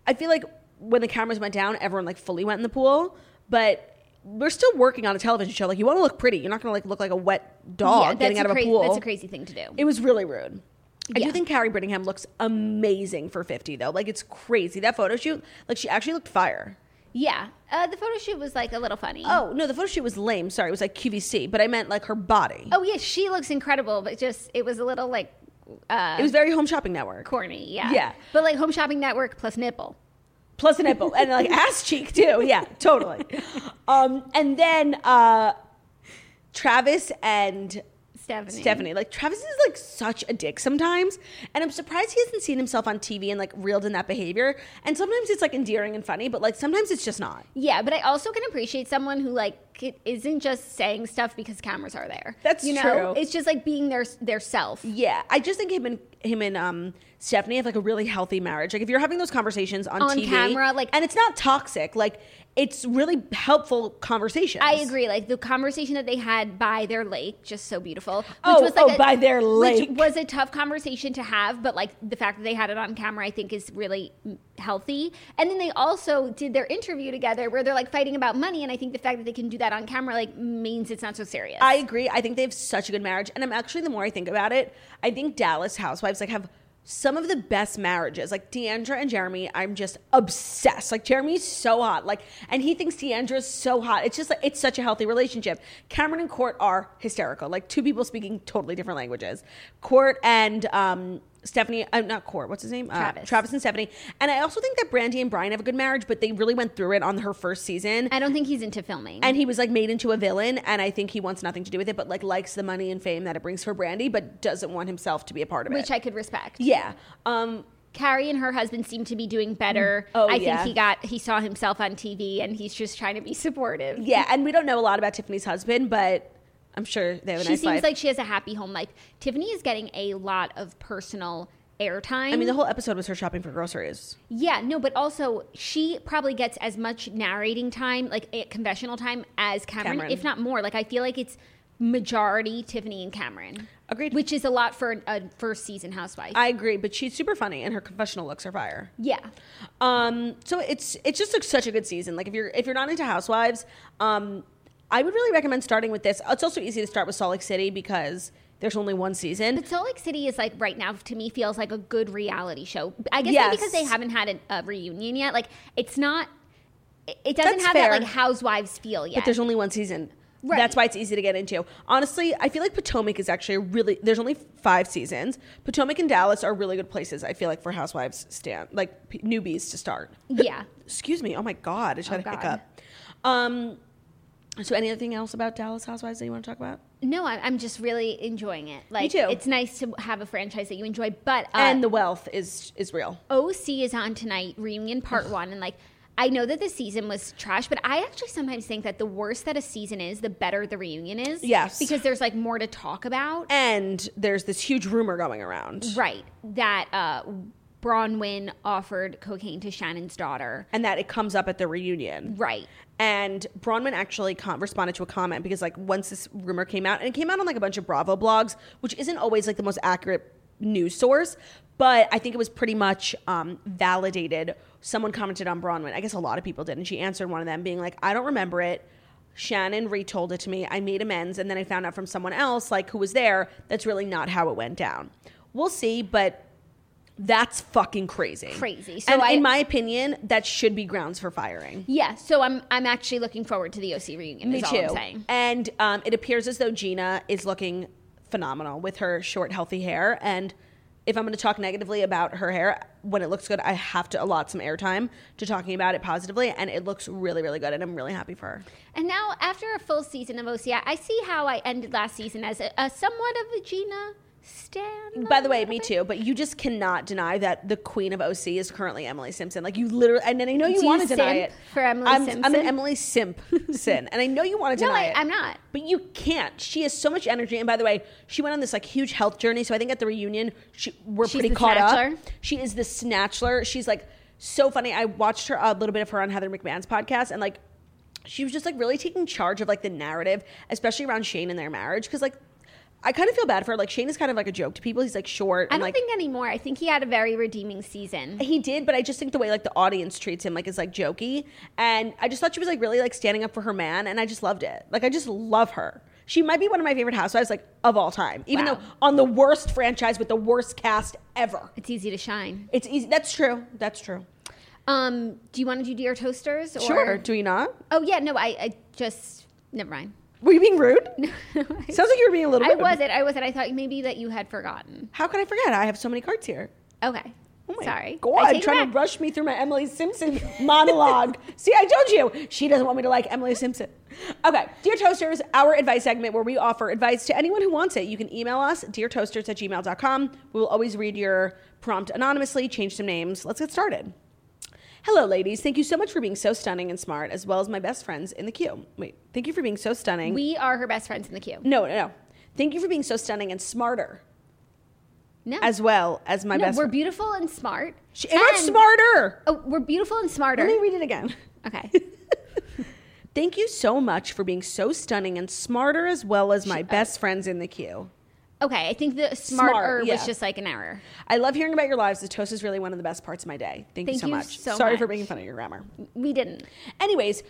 I feel like when the cameras went down, everyone like fully went in the pool, but. We're still working on a television show. Like you want to look pretty. You're not going to like look like a wet dog yeah, getting out of cra- a pool. That's a crazy thing to do. It was really rude. I do think Kary Brittingham looks amazing for 50 though. Like it's crazy. That photo shoot, like she actually looked fire. yeah, uh, the photo shoot was like a little funny. Oh, no, the photo shoot was lame. Sorry, it was like QVC, but I meant like her body. Oh yeah, she looks incredible, but just it was a little like uh, It was very Home Shopping Network. corny. Yeah, Yeah. But like Home Shopping Network plus nipple. Plus a nipple and like ass cheek too. Yeah, totally. Um, and then uh, Travis and Stephanie. Stephanie. Like Travis is like such a dick sometimes, and I'm surprised he hasn't seen himself on TV and like reeled in that behavior. And sometimes it's like endearing and funny, but like sometimes it's just not. Yeah, but I also can appreciate someone who like it isn't just saying stuff because cameras are there. That's you know, true. it's just like being their their self. Yeah, I just think him and him and um Stephanie have like a really healthy marriage. Like if you're having those conversations on, On TV, camera, like- and it's not toxic, like it's really helpful conversations. I agree. Like the conversation that they had by their lake, just so beautiful. Which Oh, was like oh, by their lake. which was a tough conversation to have. But like the fact that they had it on camera, I think is really healthy. And then they also did their interview together, where they're like fighting about money. And I think the fact that they can do that on camera like means it's not so serious. I agree. I think they have such a good marriage, and I'm actually the more I think about it, I think Dallas Housewives like have some of the best marriages. Like D'Andra and Jeremy, I'm just obsessed. Like Jeremy's so hot, like, and he thinks D'Andra's so hot. It's just like it's such a healthy relationship. Kameron and Court are hysterical. Like two people speaking totally different languages. Court and um, Stephanie, uh, not Court. What's his name? Uh, Travis. Travis and Stephanie. And I also think that Brandi and Bryan have a good marriage, but they really went through it on her first season. I don't think he's into filming. And he was like made into a villain, and I think he wants nothing to do with it, but like likes the money and fame that it brings for Brandi, but doesn't want himself to be a part of which it. Which I could respect. yeah. Um. Kary and her husband seem to be doing better. Oh, I yeah. think he got he saw himself on TV and he's just trying to be supportive. Yeah, and we don't know a lot about Tiffany's husband, but I'm sure they have a she nice seems life. like she has a happy home life. Tiffany is getting a lot of personal airtime. I mean, the whole episode was her shopping for groceries. yeah, no, but also she probably gets as much narrating time, like eh, confessional time, as Kameron, Kameron. if not more. Like I feel like it's majority Tiffany and Kameron. Agreed. Which is a lot for a first season housewife. I agree, but she's super funny, and her confessional looks are fire. yeah. Um, so it's it's just such a good season. Like if you're if you're not into Housewives, um, I would really recommend starting with this. It's also easy to start with Salt Lake City because there's only one season. But Salt Lake City is like right now to me feels like a good reality show. I guess Yes. because they haven't had a, a reunion yet. Like it's not. It doesn't That's have fair. that like Housewives feel yet. But there's only one season. Right. That's why it's easy to get into. Honestly, I feel like Potomac is actually really. There's only five seasons. Potomac and Dallas are really good places. I feel like for housewives stand like p- newbies to start. yeah. [LAUGHS] Excuse me. Oh my god, I just had a hiccup. Um. So, anything else about Dallas Housewives that you want to talk about? No, I, I'm just really enjoying it. Like too. it's nice to have a franchise that you enjoy. But uh, and the wealth is is real. OC is on tonight, reunion part one, and like. I know that the season was trash, but I actually sometimes think that the worse that a season is, the better the reunion is. Yes. Because there's like more to talk about. And there's this huge rumor going around, Right. That uh, Braunwyn offered cocaine to Shannon's daughter. and that it comes up at the reunion. Right. And Braunwyn actually com- responded to a comment because, like, once this rumor came out, and it came out on like a bunch of Bravo blogs, which isn't always like the most accurate news source, but I think it was pretty much um, validated. Someone commented on Braunwyn. I guess a lot of people did, and she answered one of them, being like, "I don't remember it." Shannon retold it to me. I made amends, and then I found out from someone else, like who was there, that's really not how it went down. We'll see, but that's fucking crazy. Crazy. So and I- in my opinion, that should be grounds for firing. Yeah. So I'm I'm actually looking forward to the OC reunion. Me is too. All I'm saying. And um, it appears as though Gina is looking phenomenal with her short, healthy hair. And if I'm going to talk negatively about her hair, when it looks good, I have to allot some airtime to talking about it positively. And it looks really, really good. And I'm really happy for her. And now after a full season of OC, I- I see how I ended last season as a, a somewhat of a Gina Stand. By the way, me too. But you just cannot deny that the queen of OC is currently Emily Simpson. Like you literally, and then I know you Do you want to deny it for Emily I'm, I'm an Emily Simpson, and I know you want to [LAUGHS] No, deny I- it. I'm not. But you can't. She has so much energy. And by the way, she went on this like huge health journey. So I think at the reunion, she, we're She's pretty caught Snatchler? up. She is the snatchler. She's like so funny. I watched her uh, a little bit of her on Heather McMahan's podcast, and like she was just like really taking charge of like the narrative, especially around Shane and their marriage. Because like I kind of feel bad for her. Like Shane is kind of like a joke to people. He's like short. I don't like, think anymore. I think he had a very redeeming season. he did, but I just think the way like the audience treats him like is like jokey, and I just thought she was like really like standing up for her man, and I just loved it. Like I just love her. She might be one of my favorite housewives like of all time, even Wow. though on the worst franchise with the worst cast ever. It's easy to shine. It's easy. That's true. That's true. Um, do you want to do dear toasters? Or? Sure. Do we not? Oh yeah, no, I, I just never mind. Were you being rude? [LAUGHS] Sounds like you were being a little. I rude. wasn't. I wasn't. I thought maybe that you had forgotten. How could I forget? I have so many cards here. Okay. Oh my Sorry. God, trying to rush me through my Emily Simpson [LAUGHS] monologue. See, I told you she doesn't want me to like Emily Simpson. Okay, Dear Toasters, our advice segment where we offer advice to anyone who wants it. You can email us, deartoasters at gmail.com. We will always read your prompt anonymously, change some names. Let's get started. Hello, ladies. Thank you so much for being so stunning and smart, as well as my best friends in the queue. Wait, thank you for being so stunning. We are her best friends in the queue. no, no, no. Thank you for being so stunning and smarter, No. as well as my no, best we're friend. beautiful and smart. She- and And- smarter. Oh, we're beautiful and smarter. Let me read it again. Okay. [LAUGHS] Thank you so much for being so stunning and smarter as well as my uh, best friends in the queue. Okay. I think the smarter yeah. was just like an error. I love hearing about your lives. The toast is really one of the best parts of my day. Thank, you so you much. so Sorry for making fun of your grammar. We didn't. Anyways,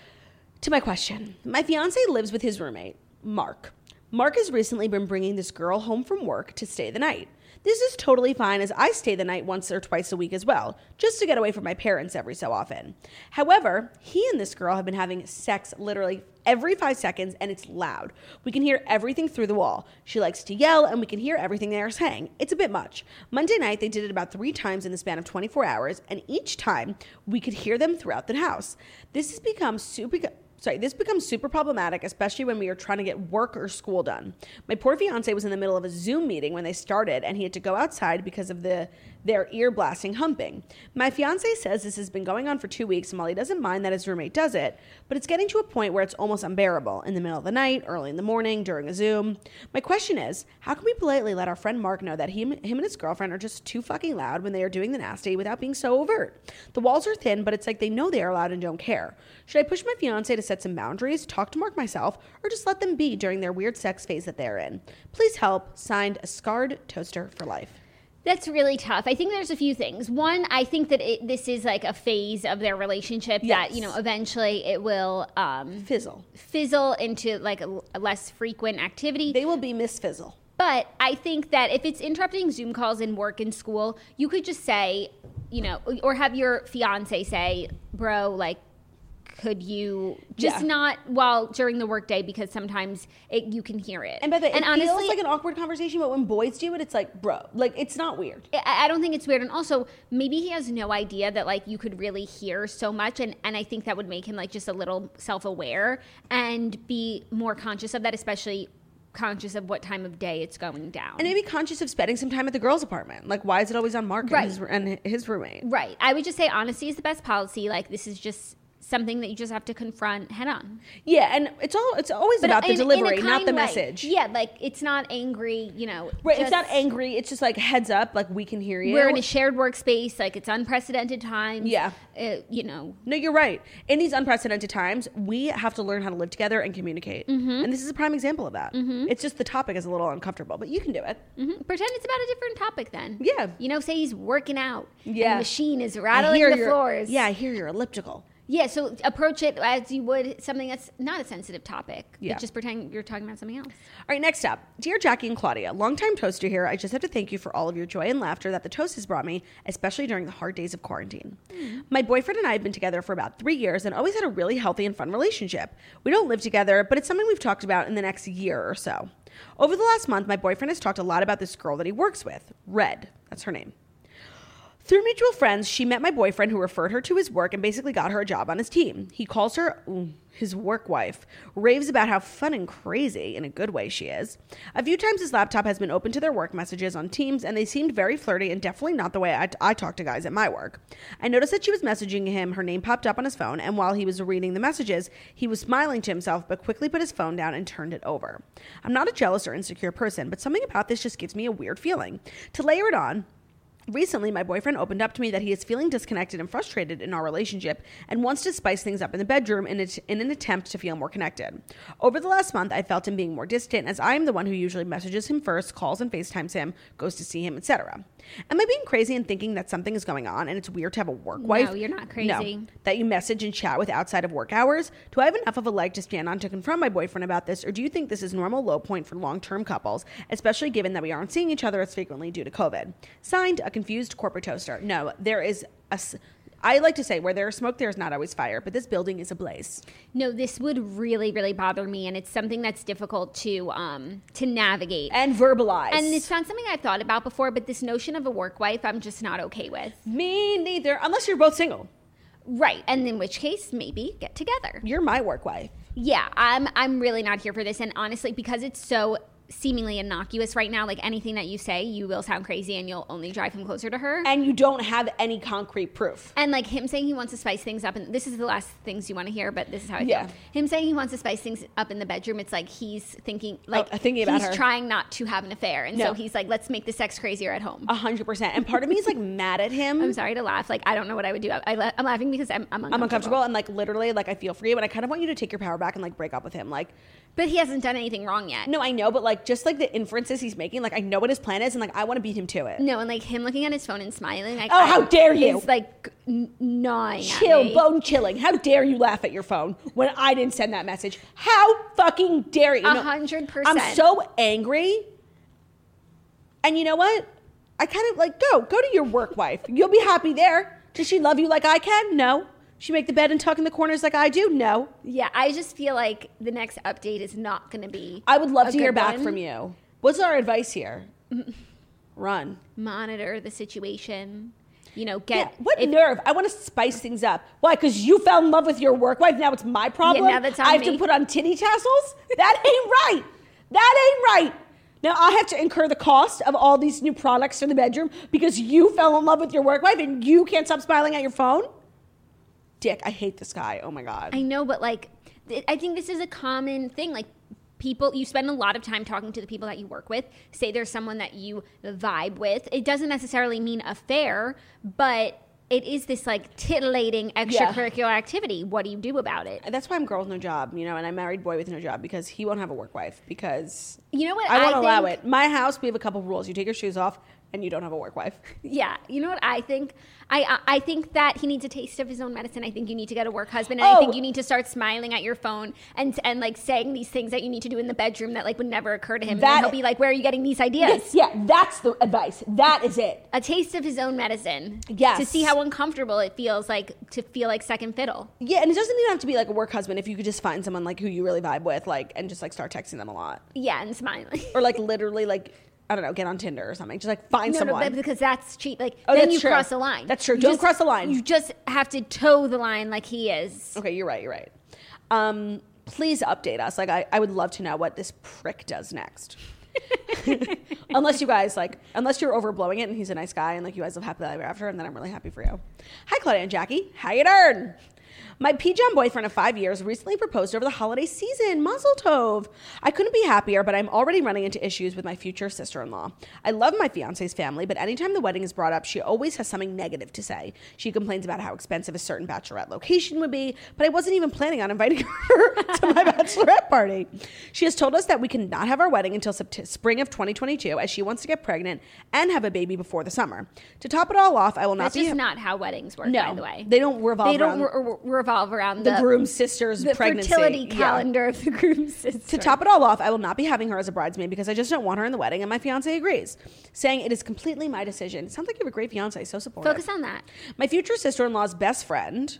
to my question. My fiance lives with his roommate, Mark. Mark has recently been bringing this girl home from work to stay the night. This is totally fine as I stay the night once or twice a week as well, just to get away from my parents every so often. However, he and this girl have been having sex literally every five seconds and it's loud. We can hear everything through the wall. She likes to yell and we can hear everything they are saying. It's a bit much. Monday night, they did it about three times in the span of 24 hours, and each time we could hear them throughout the house. This has become super. Sorry, this becomes super problematic, especially when we are trying to get work or school done. My poor fiance was in the middle of a Zoom meeting when they started, and he had to go outside because of the their ear blasting humping. My fiance says this has been going on for two weeks, and while he doesn't mind that his roommate does it, but it's getting to a point where it's almost unbearable in the middle of the night, early in the morning, during a Zoom. My question is, how can we politely let our friend Mark know that him, him and his girlfriend are just too fucking loud when they are doing the nasty without being so overt? The walls are thin, but it's like they know they are loud and don't care. Should I push my fiance to set some boundaries, talk to Mark myself, or just let them be during their weird sex phase that they're in? Please help. Signed, a scarred toaster for life. That's really tough. I think there's a few things. One, I think that it, this is like a phase of their relationship that you know eventually it will um, Fizzle. fizzle into like a, a less frequent activity. They will be Miss Fizzle. But I think that if it's interrupting Zoom calls in work and school, you could just say, you know, or have your fiance say, bro, like, could you just Yeah. not while during the workday because sometimes it, you can hear it. And by the way, and it honestly, feels like an awkward conversation, but when boys do it, it's like, bro, like it's not weird. I I don't think it's weird. And also, maybe he has no idea that like you could really hear so much. And, and I think that would make him like just a little self aware and be more conscious of that, especially conscious of what time of day it's going down. And maybe conscious of spending some time at the girls' apartment. Like, why is it always on Mark Right. and, his, and his roommate? right. I would just say honesty is the best policy. Like, this is just something that you just have to confront head on. Yeah, and it's all it's always about the in- a delivery, not the way. message. Yeah, like it's not angry, you know. Right, it's not angry. It's just like heads up, like we can hear you. We're in a shared workspace, like it's unprecedented times. Yeah. Uh, you know, no, you're right. In these unprecedented times, we have to learn how to live together and communicate. Mm-hmm. And this is a prime example of that. It's just the topic is a little uncomfortable, but you can do it. Mhm. pretend it's about a different topic then. Yeah. You know, say he's working out. and Yeah. the machine is rattling the your- floors. Yeah, I hear you're elliptical. Yeah, so approach it as you would something that's not a sensitive topic. but Yeah. Just pretend you're talking about something else. All right, next up. Dear Jackie and Claudia, longtime toaster here. I just have to thank you for all of your joy and laughter that the toast has brought me, especially during the hard days of quarantine. Mm. My boyfriend and I have been together for about three years and always had a really healthy and fun relationship. We don't live together, but it's something we've talked about in the next year or so. Over the last month, my boyfriend has talked a lot about this girl that he works with, Red. That's her name. Through mutual friends, she met my boyfriend who referred her to his work and basically got her a job on his team. He calls her ooh, his work wife, raves about how fun and crazy, in a good way, she is. A few times his laptop has been open to their work messages on Teams, and they seemed very flirty and definitely not the way I, I talk to guys at my work. I noticed that she was messaging him, her name popped up on his phone, and while he was reading the messages, he was smiling to himself but quickly put his phone down and turned it over. I'm not a jealous or insecure person, but something about this just gives me a weird feeling. To layer it on, Recently, my boyfriend opened up to me that he is feeling disconnected and frustrated in our relationship and wants to spice things up in the bedroom in, in an attempt to feel more connected. Over the last month, I felt him being more distant as I am the one who usually messages him first, calls and FaceTimes him, goes to see him, etc. Am I being crazy and thinking that something is going on and it's weird to have a work wife? No, you're not crazy. No. That you message and chat with outside of work hours? Do I have enough of a leg to stand on to confront my boyfriend about this, or do you think this is normal low point for long term couples, especially given that we aren't seeing each other as frequently due to COVID? Signed, a confused corporate toaster. No, there is a. I like to say where there is smoke, there is not always fire, but this building is ablaze. No, this would really, really bother me, and it's something that's difficult to um, to navigate. And verbalize. And it's not something I've thought about before, but this notion of a work wife, I'm just not okay with. me neither, unless you're both single. Right, and in which case, maybe get together. You're my work wife. Yeah, I'm I'm really not here for this, and honestly, because it's so seemingly innocuous right now, like anything that you say, you will sound crazy, and you'll only drive him closer to her. And you don't have any concrete proof. And like him saying he wants to spice things up, and this is the last things you want to hear, but this is how I Yeah. feel. Him saying he wants to spice things up in the bedroom, it's like he's thinking, oh, like Oh, thinking about he's her. trying not to have an affair, and No. so he's like, let's make the sex crazier at home. A hundred percent. And part of me is like [LAUGHS] mad at him. I'm sorry to laugh. Like I don't know what I would do. I, am laughing because I'm, I'm uncomfortable. I'm uncomfortable and like literally like I feel for you and I kind of want you to take your power back and like break up with him. Like, But he hasn't done anything wrong yet. no, I know, but like just like the inferences he's making, like I know what his plan is and like I want to beat him to it. No, and like him looking at his phone and smiling. Like, Oh, how dare you. Is like n- gnawing. Chill, bone chilling. How dare you laugh at your phone when I didn't send that message? How fucking dare you? A hundred percent. I'm so angry. And you know what? I kind of like go, go to your work wife. You'll be happy there. Does she love you like I can? No. She make the bed and tuck in the corners like I do? No. Yeah, I just feel like the next update is not going to be. I would love to hear back one. from you. What's our advice here? Run. Monitor the situation. You know, Yeah, get what if- nerve? I want to spice things up. Why? Because you fell in love with your work wife. Now it's my problem. now that's on I have to put on titty tassels. That ain't right. That ain't right. Now I have to incur the cost of all these new products for the bedroom because you fell in love with your work wife and you can't stop smiling at your phone. Dick, I hate this guy. Oh my god. I know, but like, th- I think this is a common thing. Like, people, you spend a lot of time talking to the people that you work with. Say there's someone that you vibe with. It doesn't necessarily mean affair, but it is this like titillating extracurricular activity. What do you do about it? That's why I'm girl with no job, you know, and I married boy with no job because he won't have a work wife because You know what? I won't allow think- it. My house, we have a couple rules. You take your shoes off and you don't have a work wife. [LAUGHS] Yeah, you know what I think? I I I think that he needs a taste of his own medicine. I think you need to get a work husband, and I Oh. think you need to start smiling at your phone and and like saying these things that you need to do in the bedroom that like would never occur to him. That- and he'll be like, "Where are you getting these ideas?" Yes, yeah, that's the advice. That is it. A taste of his own medicine. Yes. To see how uncomfortable it feels like to feel like second fiddle. Yeah, and it doesn't even have to be like a work husband if you could just find someone like who you really vibe with, like, and just like start texting them a lot. Yeah, and smiling. Or like [LAUGHS] literally like I don't know, get on Tinder or something. Just like find No, no, someone. but because that's cheap. Like Oh, then you true. cross the line. That's true. You Don't just- cross the line. You just have to toe the line like he is. okay, you're right, you're right. Um, please update us. Like I, I would love to know what this prick does next. [LAUGHS] unless you guys like unless you're overblowing it and he's a nice guy and like you guys live happily ever after and then I'm really happy for you. Hi Claudia and Jackie. How you doing? My P-John boyfriend of five years recently proposed over the holiday season. Mazel tov. I couldn't be happier, but I'm already running into issues with my future sister-in-law. I love my fiance's family, but anytime the wedding is brought up, she always has something negative to say. She complains about how expensive a certain bachelorette location would be, but I wasn't even planning on inviting [LAUGHS] her to my bachelorette party. She has told us that we cannot have our wedding until Sept- spring of 2022, as she wants to get pregnant and have a baby before the summer. To top it all off, I will not That's be just not how weddings work, no, by the way. they don't revolve They don't around re- revolve around the, the, groom's sister's the pregnancy. fertility Yeah. calendar of the groom's sister. To top it all off, I will not be having her as a bridesmaid because I just don't want her in the wedding, and my fiance agrees, saying it is completely my decision. It Sounds like you have a great fiance, so supportive. Focus on that. My future sister in law's best friend,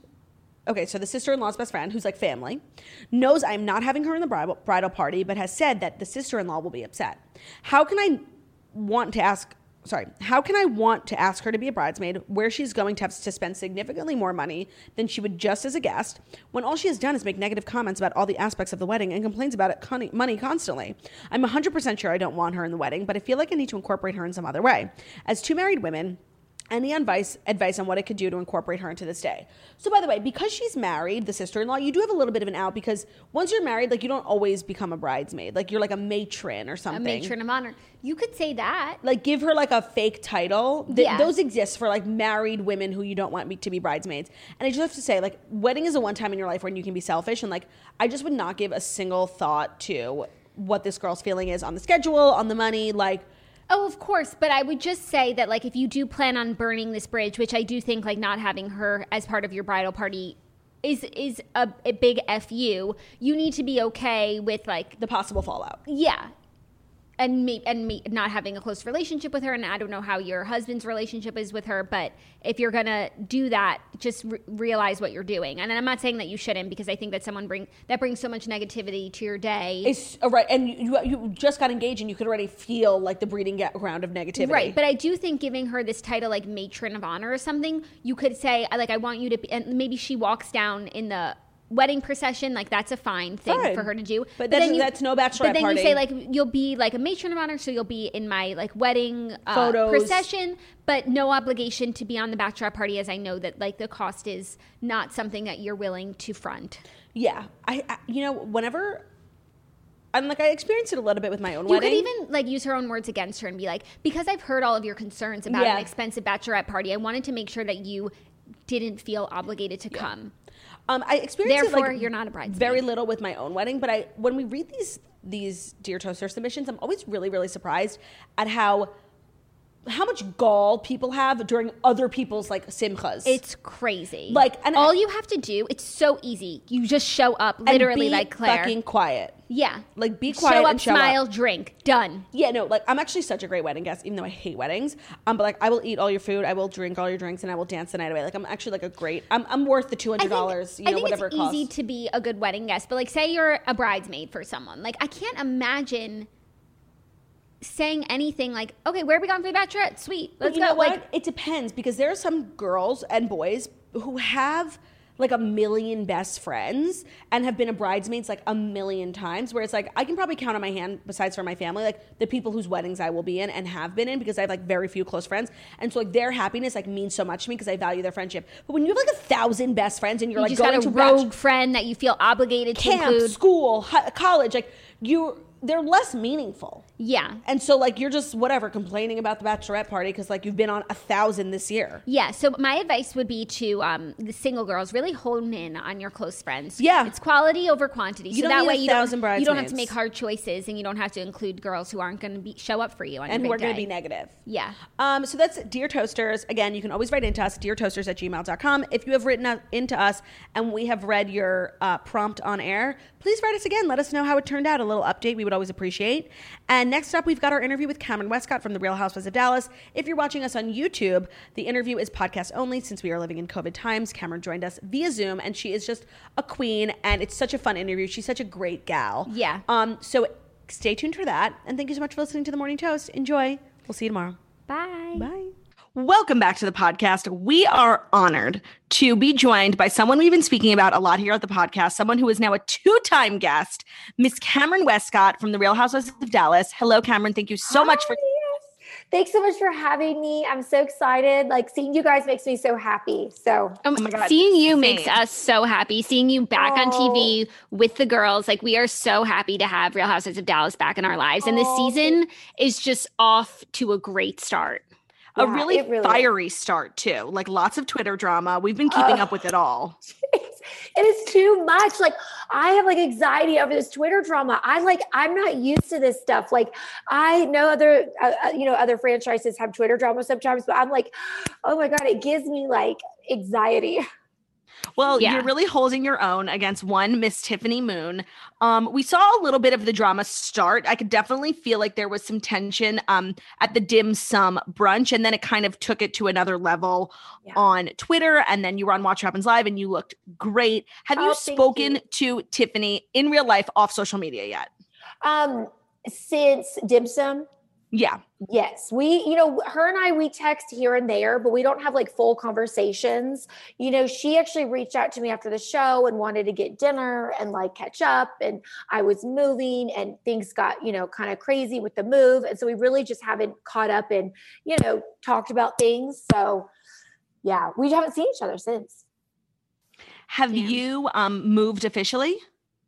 okay, so the sister in law's best friend, who's like family, knows I'm not having her in the bridal, bridal party, but has said that the sister in law will be upset. How can I want to ask sorry, how can I want to ask her to be a bridesmaid where she's going to have to spend significantly more money than she would just as a guest when all she has done is make negative comments about all the aspects of the wedding and complains about it con- money constantly? I'm 100% sure I don't want her in the wedding, but I feel like I need to incorporate her in some other way. As two married women, any advice advice on what it could do to incorporate her into this day. So by the way, because she's married, the sister-in-law, you do have a little bit of an out because once you're married, like you don't always become a bridesmaid. Like you're like a matron or something. A matron of honor. You could say that. Like give her like a fake title. Th- Yeah. Those exist for like married women who you don't want me to be bridesmaids. And I just have to say, like, wedding is a one time in your life when you can be selfish and like I just would not give a single thought to what this girl's feeling is on the schedule, on the money, like Oh, of course, but I would just say that like if you do plan on burning this bridge, which I do think like not having her as part of your bridal party is is a, a big fu. You need to be okay with like the possible fallout. yeah, and me and me not having a close relationship with her, and I don't know how your husband's relationship is with her, but if you're gonna do that, just re- realize what you're doing. And I'm not saying that you shouldn't because I think that someone bring that brings so much negativity to your day. It's uh, right, and you you just got engaged, and you could already feel like the breeding ground of negativity. Right, but I do think giving her this title like matron of honor or something, you could say I- like I want you to be, and maybe she walks down in the wedding procession, like that's a fine thing Fine. for her to do. But that's- then that's no bachelorette But then party. you say like you'll be like a matron of honor, so you'll be in my like wedding uh, Photos. procession, but no obligation to be on the bachelorette party, as I know that like the cost is not something that you're willing to front. yeah, I, I you know whenever. And like I experienced it a little bit with my own You wedding. You could even like use her own words against her and be like, because I've heard all of your concerns about Yeah. an expensive bachelorette party, I wanted to make sure that you didn't feel obligated to come. Um, I experienced it, Therefore, like, you're not a bridesmaid. Very little with my own wedding, but I when we read these these dear toaster submissions, I'm always really really surprised at how how much gall people have during other people's like simchas. It's crazy. Like, and all I- you have to do, it's so easy. You just show up, literally like Claire. fucking quiet. yeah, like, be quiet Show up, and show up. smile, drink, done. Yeah, no, like I'm actually such a great wedding guest, even though I hate weddings. Um, but like I will eat all your food, I will drink all your drinks, and I will dance the night away. Like I'm actually like a great. I'm, I'm worth the two I hundred dollars. You I know, think whatever it's it costs. easy to be a good wedding guest, but like, say you're a bridesmaid for someone. Like, I can't imagine saying anything like, "Okay, where are we going for the bachelorette? Sweet, But let's you go." know what? Like, it depends because there are some girls and boys who have like a million best friends and have been a bridesmaids like a million times where it's like I can probably count on my hand besides for my family like the people whose weddings I will be in and have been in because I have like very few close friends and so like their happiness like means so much to me because I value their friendship but when you have like a thousand best friends and you're you like just going got a to rogue bach- friend that you feel obligated to camp include. school hi- college like you they're less meaningful Yeah. and so like you're just whatever complaining about the bachelorette party because like you've been on a thousand this year Yeah, so my advice would be to um, the single girls really hone in on your close friends. Yeah. it's quality over quantity. You so that way you don't you don't have to make hard choices, and you don't have to include girls who aren't going to be show up for you on and are going to be negative. Yeah. Um, so that's Dear Toasters. Again, you can always write into us, deartoasters at gmail.com. If you have written into us and we have read your uh, prompt on air, please write us again. Let us know how it turned out. A little update we would always appreciate. And next up, we've got our interview with Kameron Westcott from The Real Housewives of Dallas. If you're watching us on YouTube, the interview is podcast only since we are living in COVID times. Kameron joined us via Zoom, and she is just a queen, and it's such a fun interview. She's such a great gal. Yeah. Um, so stay tuned for that. And thank you so much for listening to The Morning Toast. Enjoy. We'll see you tomorrow. Bye. Bye. Welcome back to the podcast. We are honored to be joined by someone we've been speaking about a lot here at the podcast, someone who is now a two time guest, Miss Kameron Westcott from The Real Housewives of Dallas. Hello, Kameron. Thank you so much for. Hi, yes. Thanks so much for having me. I'm so excited. Like seeing you guys makes me so happy. So Um, my God, seeing you same. makes us so happy. Seeing you back on TV with the girls, like we are so happy to have Real Housewives of Dallas back in our lives. And this Oh, season is just off to a great start. A Yeah, really, really fiery start, too. Like lots of Twitter drama. We've been keeping Oh. up with it all. [LAUGHS] it's, it is too much. Like I have like anxiety over this Twitter drama. I like I'm not used to this stuff. Like I know other uh, uh, you know other franchises have Twitter drama sometimes, but I'm like, oh my god, it gives me like anxiety. [LAUGHS] Well, Yeah. you're really holding your own against one Miss Tiffany Moon. Um, we saw a little bit of the drama start. I could definitely feel like there was some tension um, at the dim sum brunch, and then it kind of took it to another level Yeah. on Twitter. And then you were on Watch What Happens Live, and you looked great. Have you Oh, thank spoken you. to Tiffany in real life off social media yet? Um, since dim sum, Yeah. Yes, we, you know, her and I, we text here and there, but we don't have like full conversations. You know, she actually reached out to me after the show and wanted to get dinner and like catch up. And I was moving and things got, you know, kind of crazy with the move. And so we really just haven't caught up and, you know, talked about things. So yeah, we haven't seen each other since. Have you um moved officially?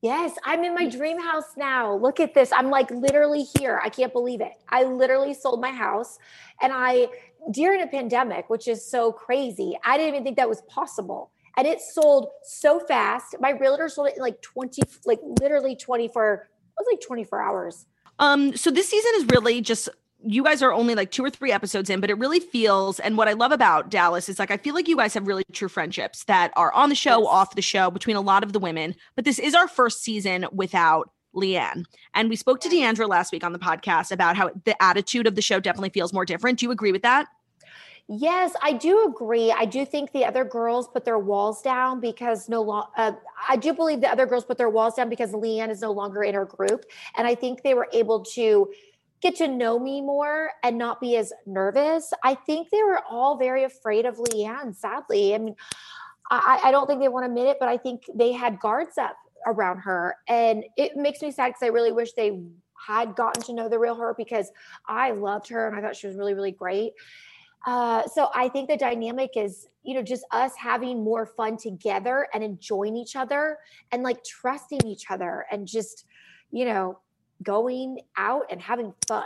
Yes, I'm in my dream house now. Look at this. I'm like literally here. I can't believe it. I literally sold my house and I during a pandemic, which is so crazy. I didn't even think that was possible. And it sold so fast. My realtor sold it in like 20 like literally 24 it was like 24 hours. Um, so this season is really just you guys are only like two or three episodes in, but it really feels, and what I love about Dallas is like, I feel like you guys have really true friendships that are on the show, Yes. off the show, between a lot of the women. But this is our first season without LeeAnne. And we spoke to D'Andra last week on the podcast about how the attitude of the show definitely feels more different. Do you agree with that? Yes, I do agree. I do think the other girls put their walls down because no long. Uh, I do believe the other girls put their walls down because LeeAnne is no longer in her group, and I think they were able to get to know me more and not be as nervous. I think they were all very afraid of LeeAnne. Sadly, I mean, I, I don't think they want to admit it, but I think they had guards up around her, and it makes me sad because I really wish they had gotten to know the real her because I loved her and I thought she was really, really great. Uh, so I think the dynamic is, you know, just us having more fun together and enjoying each other and like trusting each other and just, you know, going out and having fun.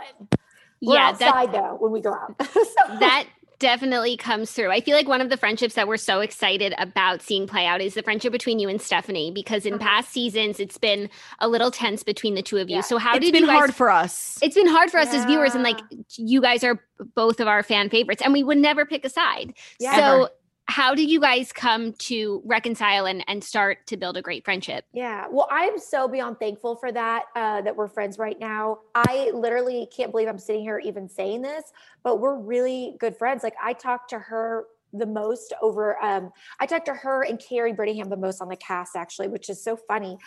We're yeah, that outside though when we go out. [LAUGHS] So- that definitely comes through. I feel like one of the friendships that we're so excited about seeing play out is the friendship between you and Stephanie because in Uh-huh. past seasons it's been a little tense between the two of you. Yeah. So how it's did been you guys hard for us. It's been hard for us as viewers and like you guys are both of our fan favorites and we would never pick a side. Yeah. So Ever. How did you guys come to reconcile and, and start to build a great friendship? Yeah. Well, I'm so beyond thankful for that, uh, that we're friends right now. I literally can't believe I'm sitting here even saying this, but we're really good friends. Like I talked to her the most over, um, I talked to her and Kary Brittingham the most on the cast actually, which is so funny.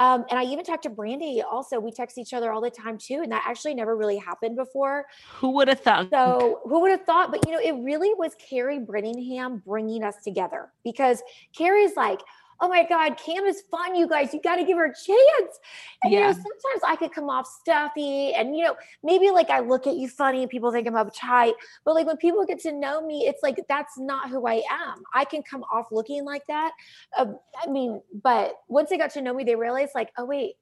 Um, and I even talked to Brandi also. We text each other all the time too. And that actually never really happened before. Who would have thought? So who would have thought? But you know, it really was Kary Brittingham bringing us together because Kary's like, "Oh my God, Cam is fun, you guys. You got to give her a chance." And you know, sometimes I could come off stuffy, and you know, maybe like I look at you funny, and people think I'm uptight. But like when people get to know me, it's like that's not who I am. I can come off looking like that. Uh, I mean, but once they got to know me, they realized like, oh wait.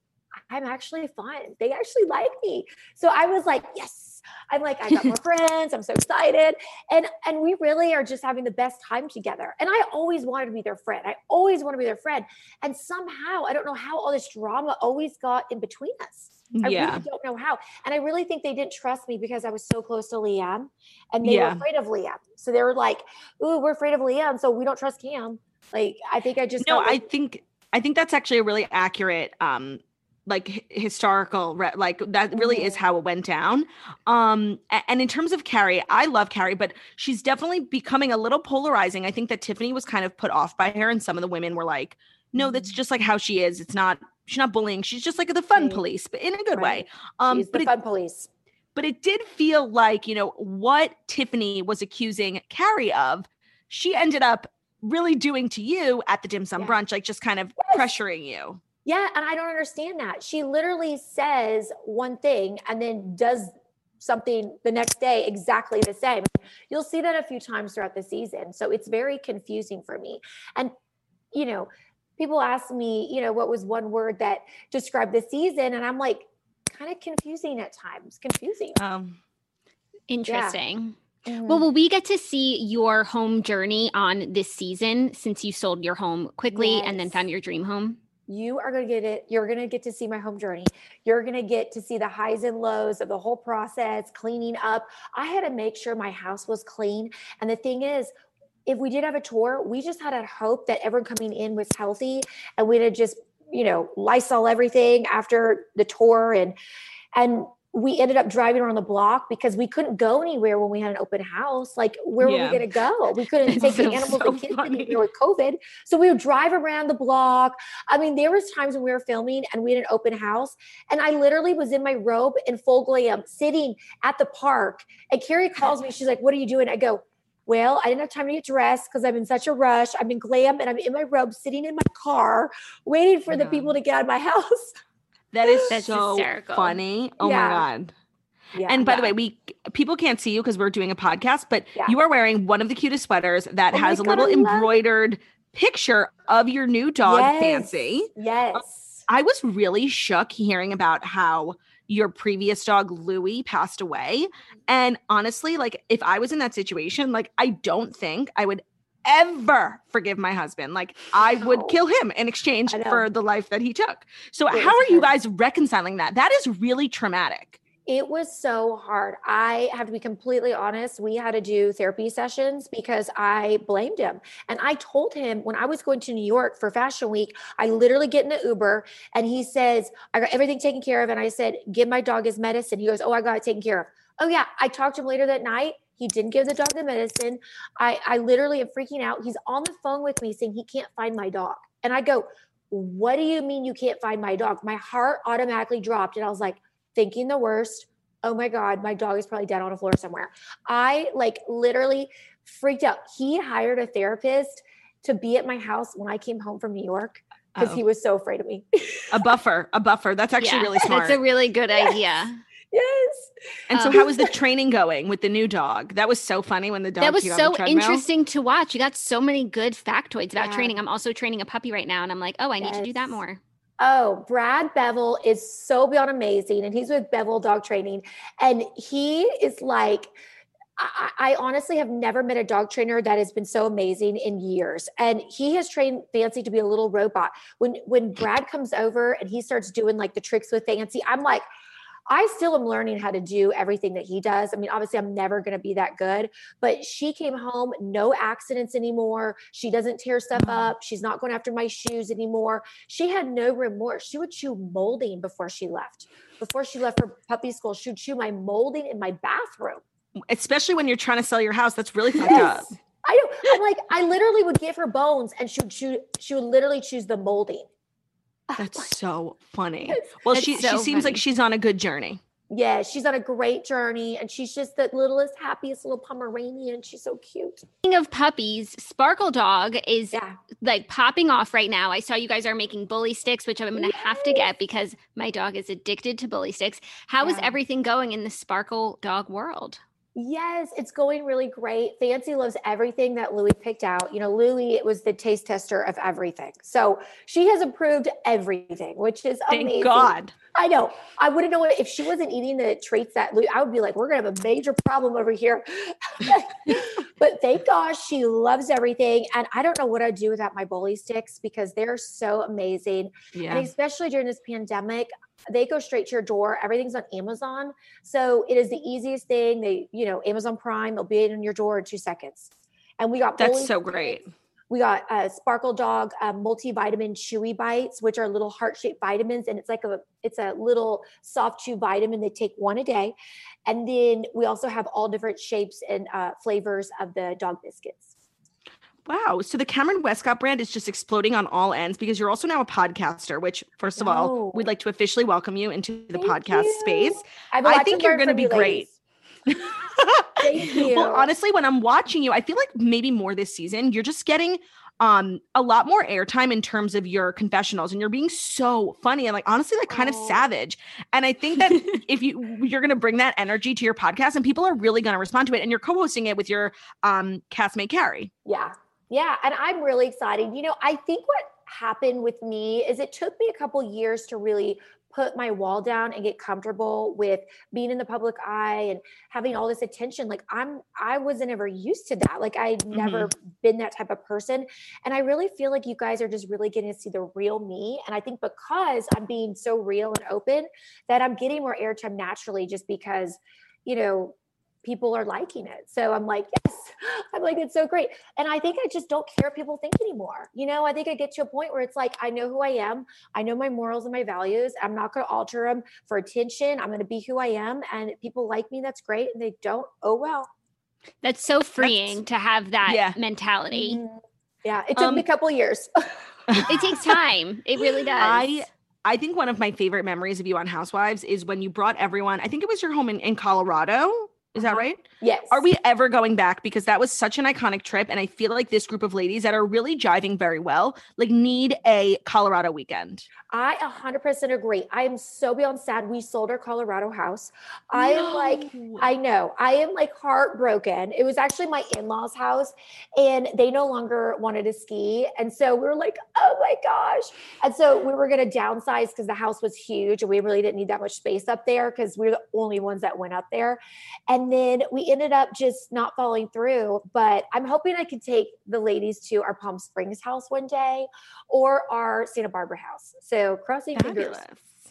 I'm actually fun. They actually like me. So I was like, yes. I'm like, I got more [LAUGHS] friends. I'm so excited. And and we really are just having the best time together. And I always wanted to be their friend. I always want to be their friend. And somehow, I don't know how all this drama always got in between us. I yeah. really don't know how. And I really think they didn't trust me because I was so close to LeeAnne and they Yeah. were afraid of LeeAnne. So they were like, ooh, we're afraid of LeeAnne. So we don't trust Cam. Like, I think I just no felt i think i think that's actually a really accurate um like historical re- like that really is Mhm. how it went down um and in terms of kary i love kary but she's definitely becoming a little polarizing i think that tiffany was kind of put off by her and some of the women were like no that's Mhm. just like how she is it's not she's not bullying she's just like the fun police but in a good Right. way um she's but the it, fun police. but it did feel like you know what tiffany was accusing kary of she ended up really doing to you at the dim sum Yeah. brunch like just kind of Yes. pressuring you Yeah, and I don't understand that. She literally says one thing and then does something the next day exactly the same. You'll see that a few times throughout the season. So it's very confusing for me. And you know, people ask me, you know, what was one word that described the season and I'm like kind of confusing at times. Confusing. um Interesting. Mhm. Well, will we get to see your home journey on this season since you sold your home quickly and then found your dream home? You are going to get it you're going to get to see my home journey. You're going to get to see the highs and lows of the whole process cleaning up. I had to make sure my house was clean and the thing is if we did have a tour we just had a hope that everyone coming in was healthy and we'd have just you know lysol everything after the tour and and we ended up driving around the block because we couldn't go anywhere when we had an open house. Like, where Yeah. were we going to go? We couldn't [LAUGHS] take the animals so and kids anywhere with COVID. So we would drive around the block. I mean, there was times when we were filming and we had an open house, and I literally was in my robe in full glam, sitting at the park. And Kary [LAUGHS] calls me. She's like, "What are you doing?" I go. Well, I didn't have time to get dressed because I'm in such a rush. I'm in glam and I'm in my robe, sitting in my car, waiting for the people to get out of my [LAUGHS] house. That is That's so hysterical. funny. Oh Yeah. my god. Yeah. And by the way, we people can't see you because we're doing a podcast, but Yeah. you are wearing one of the cutest sweaters that Oh has a little love embroidered picture of your new dog, Yes. Fancy. Yes. I was really shook hearing about how your previous dog Louie passed away. Mm-hmm. And honestly, like if I was in that situation, like I don't think I would ever forgive my husband. Like I would kill him in exchange for the life that he took. So It how are you guys reconciling that? That is really traumatic. It was so hard. I have to be completely honest. We had to do therapy sessions because I blamed him. And I told him when I was going to New York for Fashion Week, I literally get in an Uber and he says, I got everything taken care of. And I said, Give my dog his medicine. He goes, Oh, I got it taken care of. Oh, yeah. I talked to him later that night. He didn't give the dog the medicine. I, I literally am freaking out. He's on the phone with me saying he can't find my dog. And I go, What do you mean you can't find my dog? My heart automatically dropped. And I was like, thinking the worst. Oh my God, my dog is probably dead on the floor somewhere. I like literally freaked out. He hired a therapist to be at my house when I came home from New York because he Oh. was so afraid of me. A buffer, a buffer. That's actually Yeah, really smart. That's a really good idea. Yes. and so, um, how was the training going with the new dog? That was so funny when the dog that was came the so interesting to watch. You got so many good factoids about Yeah. training. I'm also training a puppy right now, and I'm like, oh, I need to do that more. Oh, Brad Bevel is so beyond amazing. And he's with Bevel Dog Training. And he is like, I, I honestly have never met a dog trainer that has been so amazing in years. And he has trained Fancy to be a little robot. When when Brad comes over and he starts doing like the tricks with Fancy, I'm like, I still am learning how to do everything that he does. I mean, obviously, I'm never going to be that good, but she came home, no accidents anymore. She doesn't tear stuff mm-hmm. up. She's not going after my shoes anymore. She had no remorse. She would chew molding before she left. Before she left for puppy school, she would chew my molding in my bathroom. Especially when you're trying to sell your house. That's really fucked up. Yes. I know. I'm like, I literally would give her bones and she would chew, she would literally choose the molding. [LAUGHS] That's so funny. Well, That's she so she seems like she's on a good journey. Yeah, she's on a great journey and she's just the littlest, happiest little Pomeranian. She's so cute. Speaking of puppies, Sparkle Dog is Yeah. like popping off right now. I saw you guys are making bully sticks, which I'm going to have to get because my dog is addicted to bully sticks. How is Yeah. everything going in the Sparkle Dog world? Yes, it's going really great. Fancy loves everything that Louie picked out. You know, Louie it was the taste tester of everything. So she has approved everything, which is Thank amazing. God. I know. I wouldn't know if she wasn't eating the treats that I would be like, we're gonna have a major problem over here. [LAUGHS] but thank gosh she loves everything. And I don't know what I'd do without my bully sticks because they're so amazing. Yeah. And especially during this pandemic, they go straight to your door. Everything's on Amazon. So it is the easiest thing. They, you know, Amazon Prime, they'll be in your door in two seconds. And we got That's so Sticks. We got uh, Sparkle Dog uh, multivitamin chewy bites, which are little heart shaped vitamins, and it's like a it's a little soft chew vitamin. They take one a day, and then we also have all different shapes and uh, flavors of the dog biscuits. Wow. So the Kameron Westcott brand is just exploding on all ends because you're also now a podcaster, which, first of all, we'd like to officially welcome you into the Thank podcast you. space. I, a think you're gonna be great. ladies. Thank [LAUGHS] you. Well, honestly, when I'm watching you, I feel like maybe more this season, you're just getting um a lot more airtime in terms of your confessionals and you're being so funny and like honestly like kind of savage and i think that [LAUGHS] if you you're going to bring that energy to your podcast and people are really going to respond to it and you're co-hosting it with your um castmate Kary Yeah. Yeah. And I'm really excited. You know, I think what happened with me is it took me a couple years to really put my wall down and get comfortable with being in the public eye and having all this attention. Like I'm I wasn't ever used to that. Like I'd never mm-hmm. been that type of person. And I really feel like you guys are just really getting to see the real me. And I think because I'm being so real and open that I'm getting more airtime naturally just because, you know, people are liking it. So I'm like, yes, [GASPS] I'm like, it's so great. And I think I just don't care what people think anymore. You know, I think I get to a point where it's like, I know who I am. I know my morals and my values. I'm not going to alter them for attention. I'm going to be who I am. And if people like me, that's great. And they don't, oh, well. That's so freeing to have that Yeah. mentality. Mhm. Yeah. It took Um, me a couple years. [LAUGHS] It takes time. It really [LAUGHS] does. I I think one of my favorite memories of you on Housewives is when you brought everyone. I think it was your home in, in Colorado. Is that Uh-huh. right? yes. Are we ever going back? Because that was such an iconic trip. And I feel like this group of ladies that are really jiving very well, like need a Colorado weekend. I 100% agree. I am so beyond sad. We sold our Colorado house. I am like, I know. I am like heartbroken. It was actually my in law's house and they no longer wanted to ski. And so we were like, oh my gosh. And so we were going to downsize because the house was huge and we really didn't need that much space up there because we are the only ones that went up there. And then we ended up just not following through. But I'm hoping I could take the ladies to our Palm Springs house one day or our Santa Barbara house. So crossing fingers.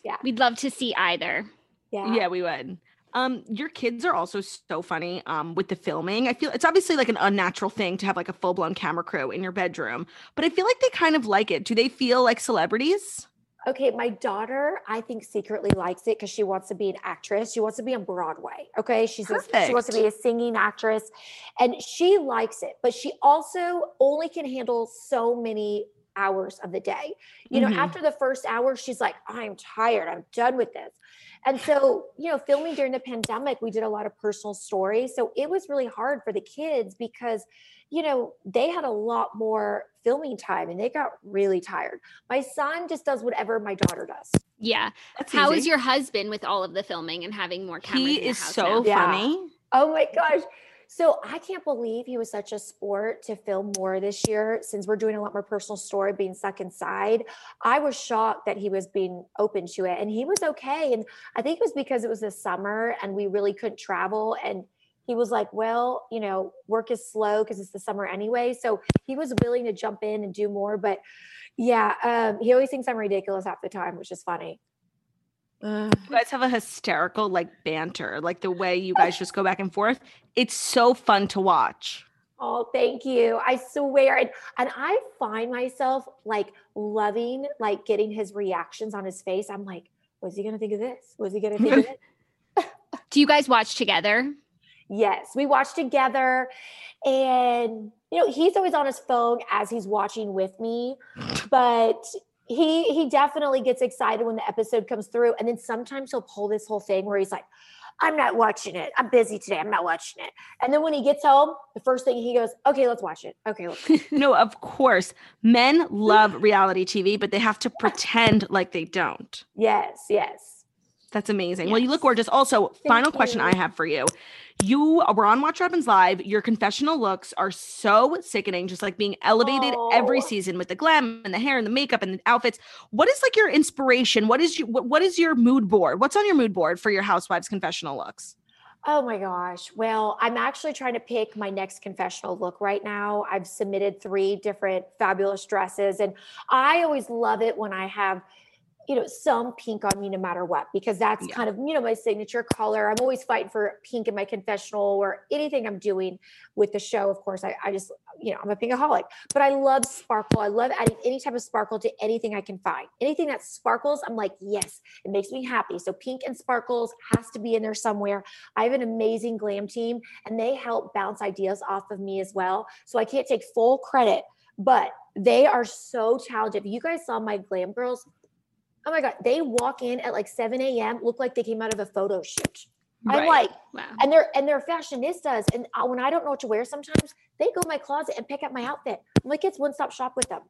Yeah. We'd love to see either. Yeah. Yeah, we would. Um, your kids are also so funny um with the filming. I feel it's obviously like an unnatural thing to have like a full-blown camera crew in your bedroom, but I feel like they kind of like it. Do they feel like celebrities? Okay, my daughter, I think secretly likes it because she wants to be an actress. She wants to be on Broadway. Okay, she's a, she wants to be a singing actress, and she likes it. But she also only can handle so many hours of the day. You know, Mhm. after the first hour, she's like, "I'm tired. I'm done with this." And so, you know, filming during the pandemic, we did a lot of personal stories. So it was really hard for the kids because, you know, they had a lot more filming time and they got really tired. My son just does whatever my daughter does. Yeah. That's How is easy. your husband with all of the filming and having more cameras? He in is house so now? Yeah. funny. Oh my gosh. So I can't believe he was such a sport to film more this year since we're doing a lot more personal story being stuck inside. I was shocked that he was being open to it and he was okay. And I think it was because it was the summer and we really couldn't travel. And he was like, well, you know, work is slow because it's the summer anyway. So he was willing to jump in and do more. But yeah, um, he always thinks I'm ridiculous half the time, which is funny. You guys have a hysterical like banter, like the way you guys just go back and forth. It's so fun to watch. Oh, thank you. I swear. And, and I find myself like loving, like getting his reactions on his face. I'm like, what's he going to think of this? What's he going to think of [LAUGHS] it? [LAUGHS] Do you guys watch together? Yes, we watch together. And, you know, he's always on his phone as he's watching with me. [LAUGHS] But he he definitely gets excited when the episode comes through. And then sometimes he'll pull this whole thing where he's like, I'm not watching it. I'm busy today. I'm not watching it. And then when he gets home, the first thing he goes, Okay, let's watch it. Okay, let's No, of course. Men love [LAUGHS] reality TV, but they have to pretend like they don't. Yes, yes. That's amazing. Well, you look gorgeous. Also, final question. I have for you. You were on Watch Happens Live. Your confessional looks are so sickening, just like being elevated every Oh. season with the glam and the hair and the makeup and the outfits. What is like your inspiration? What is your what, what is your mood board? What's on your mood board for your housewives confessional looks? Oh my gosh. Well, I'm actually trying to pick my next confessional look right now. I've submitted three different fabulous dresses, and I always love it when I have, you know, some pink on me no matter what, because that's Yeah. kind of, you know, my signature color. I'm always fighting for pink in my confessional or anything I'm doing with the show. Of course, I, I just, you know, I'm a pinkaholic, but I love sparkle. I love adding any type of sparkle to anything I can find. Anything that sparkles, I'm like, yes, it makes me happy. So pink and sparkles has to be in there somewhere. I have an amazing glam team and they help bounce ideas off of me as well. So I can't take full credit, but they are so talented. If you guys saw my glam girls, oh my God, they walk in at like 7 a.m., look like they came out of a photo shoot. I'm like, Wow. and they're and they're fashionistas. And when I don't know what to wear, sometimes they go in my closet and pick up my outfit. I'm like, it's one stop shop with them.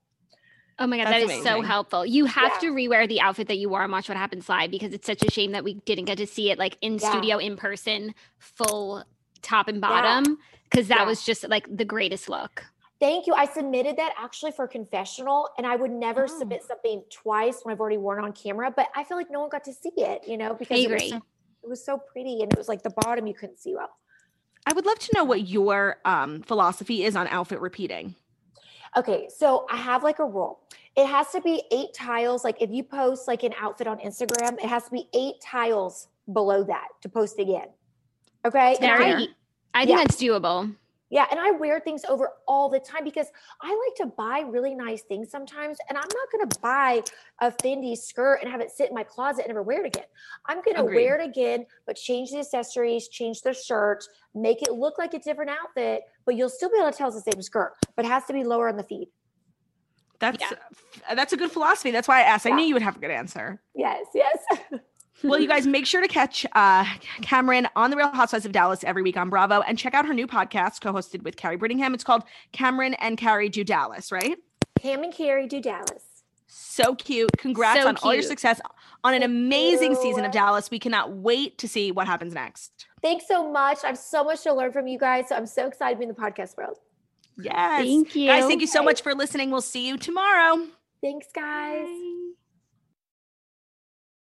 Oh my god, That's that is so helpful. You have Yeah. to rewear the outfit that you wore on Watch What Happens Live because it's such a shame that we didn't get to see it like in Yeah. studio in person, full top and Yeah. bottom, because that Yeah. was just like the greatest look. Thank you. I submitted that actually for confessional, and I would never Oh. submit something twice when I've already worn on camera. But I feel like no one got to see it, you know, because it was, so, it was so pretty and it was like the bottom you couldn't see well. I would love to know what your um, philosophy is on outfit repeating. Okay, so I have like a rule. It has to be eight tiles. Like if you post like an outfit on Instagram, it has to be eight tiles below that to post again. Okay. And Very. I- I think Yeah. that's doable. Yeah, and I wear things over all the time because I like to buy really nice things sometimes, and I'm not going to buy a Fendi skirt and have it sit in my closet and never wear it again. I'm going to wear it again, but change the accessories, change the shirt, make it look like a different outfit, but you'll still be able to tell it's the same skirt, but it has to be lower on the feet. That's that's a good philosophy. That's why I asked. I Yeah. knew you would have a good answer. Yes, yes. [LAUGHS] well, you guys make sure to catch uh, Kameron on the Real Housewives of Dallas every week on Bravo and check out her new podcast co-hosted with Kary Brittingham. It's called Kameron and Kary Do Dallas, right? Cam and Kary do Dallas. So cute. Congrats So on all your success on an Thank amazing you. season of Dallas. We cannot wait to see what happens next. Thanks so much. I have so much to learn from you guys, so I'm so excited to be in the podcast world. Yes. Thank you. Guys, thank you so much for listening. We'll see you tomorrow. Thanks, guys. Bye.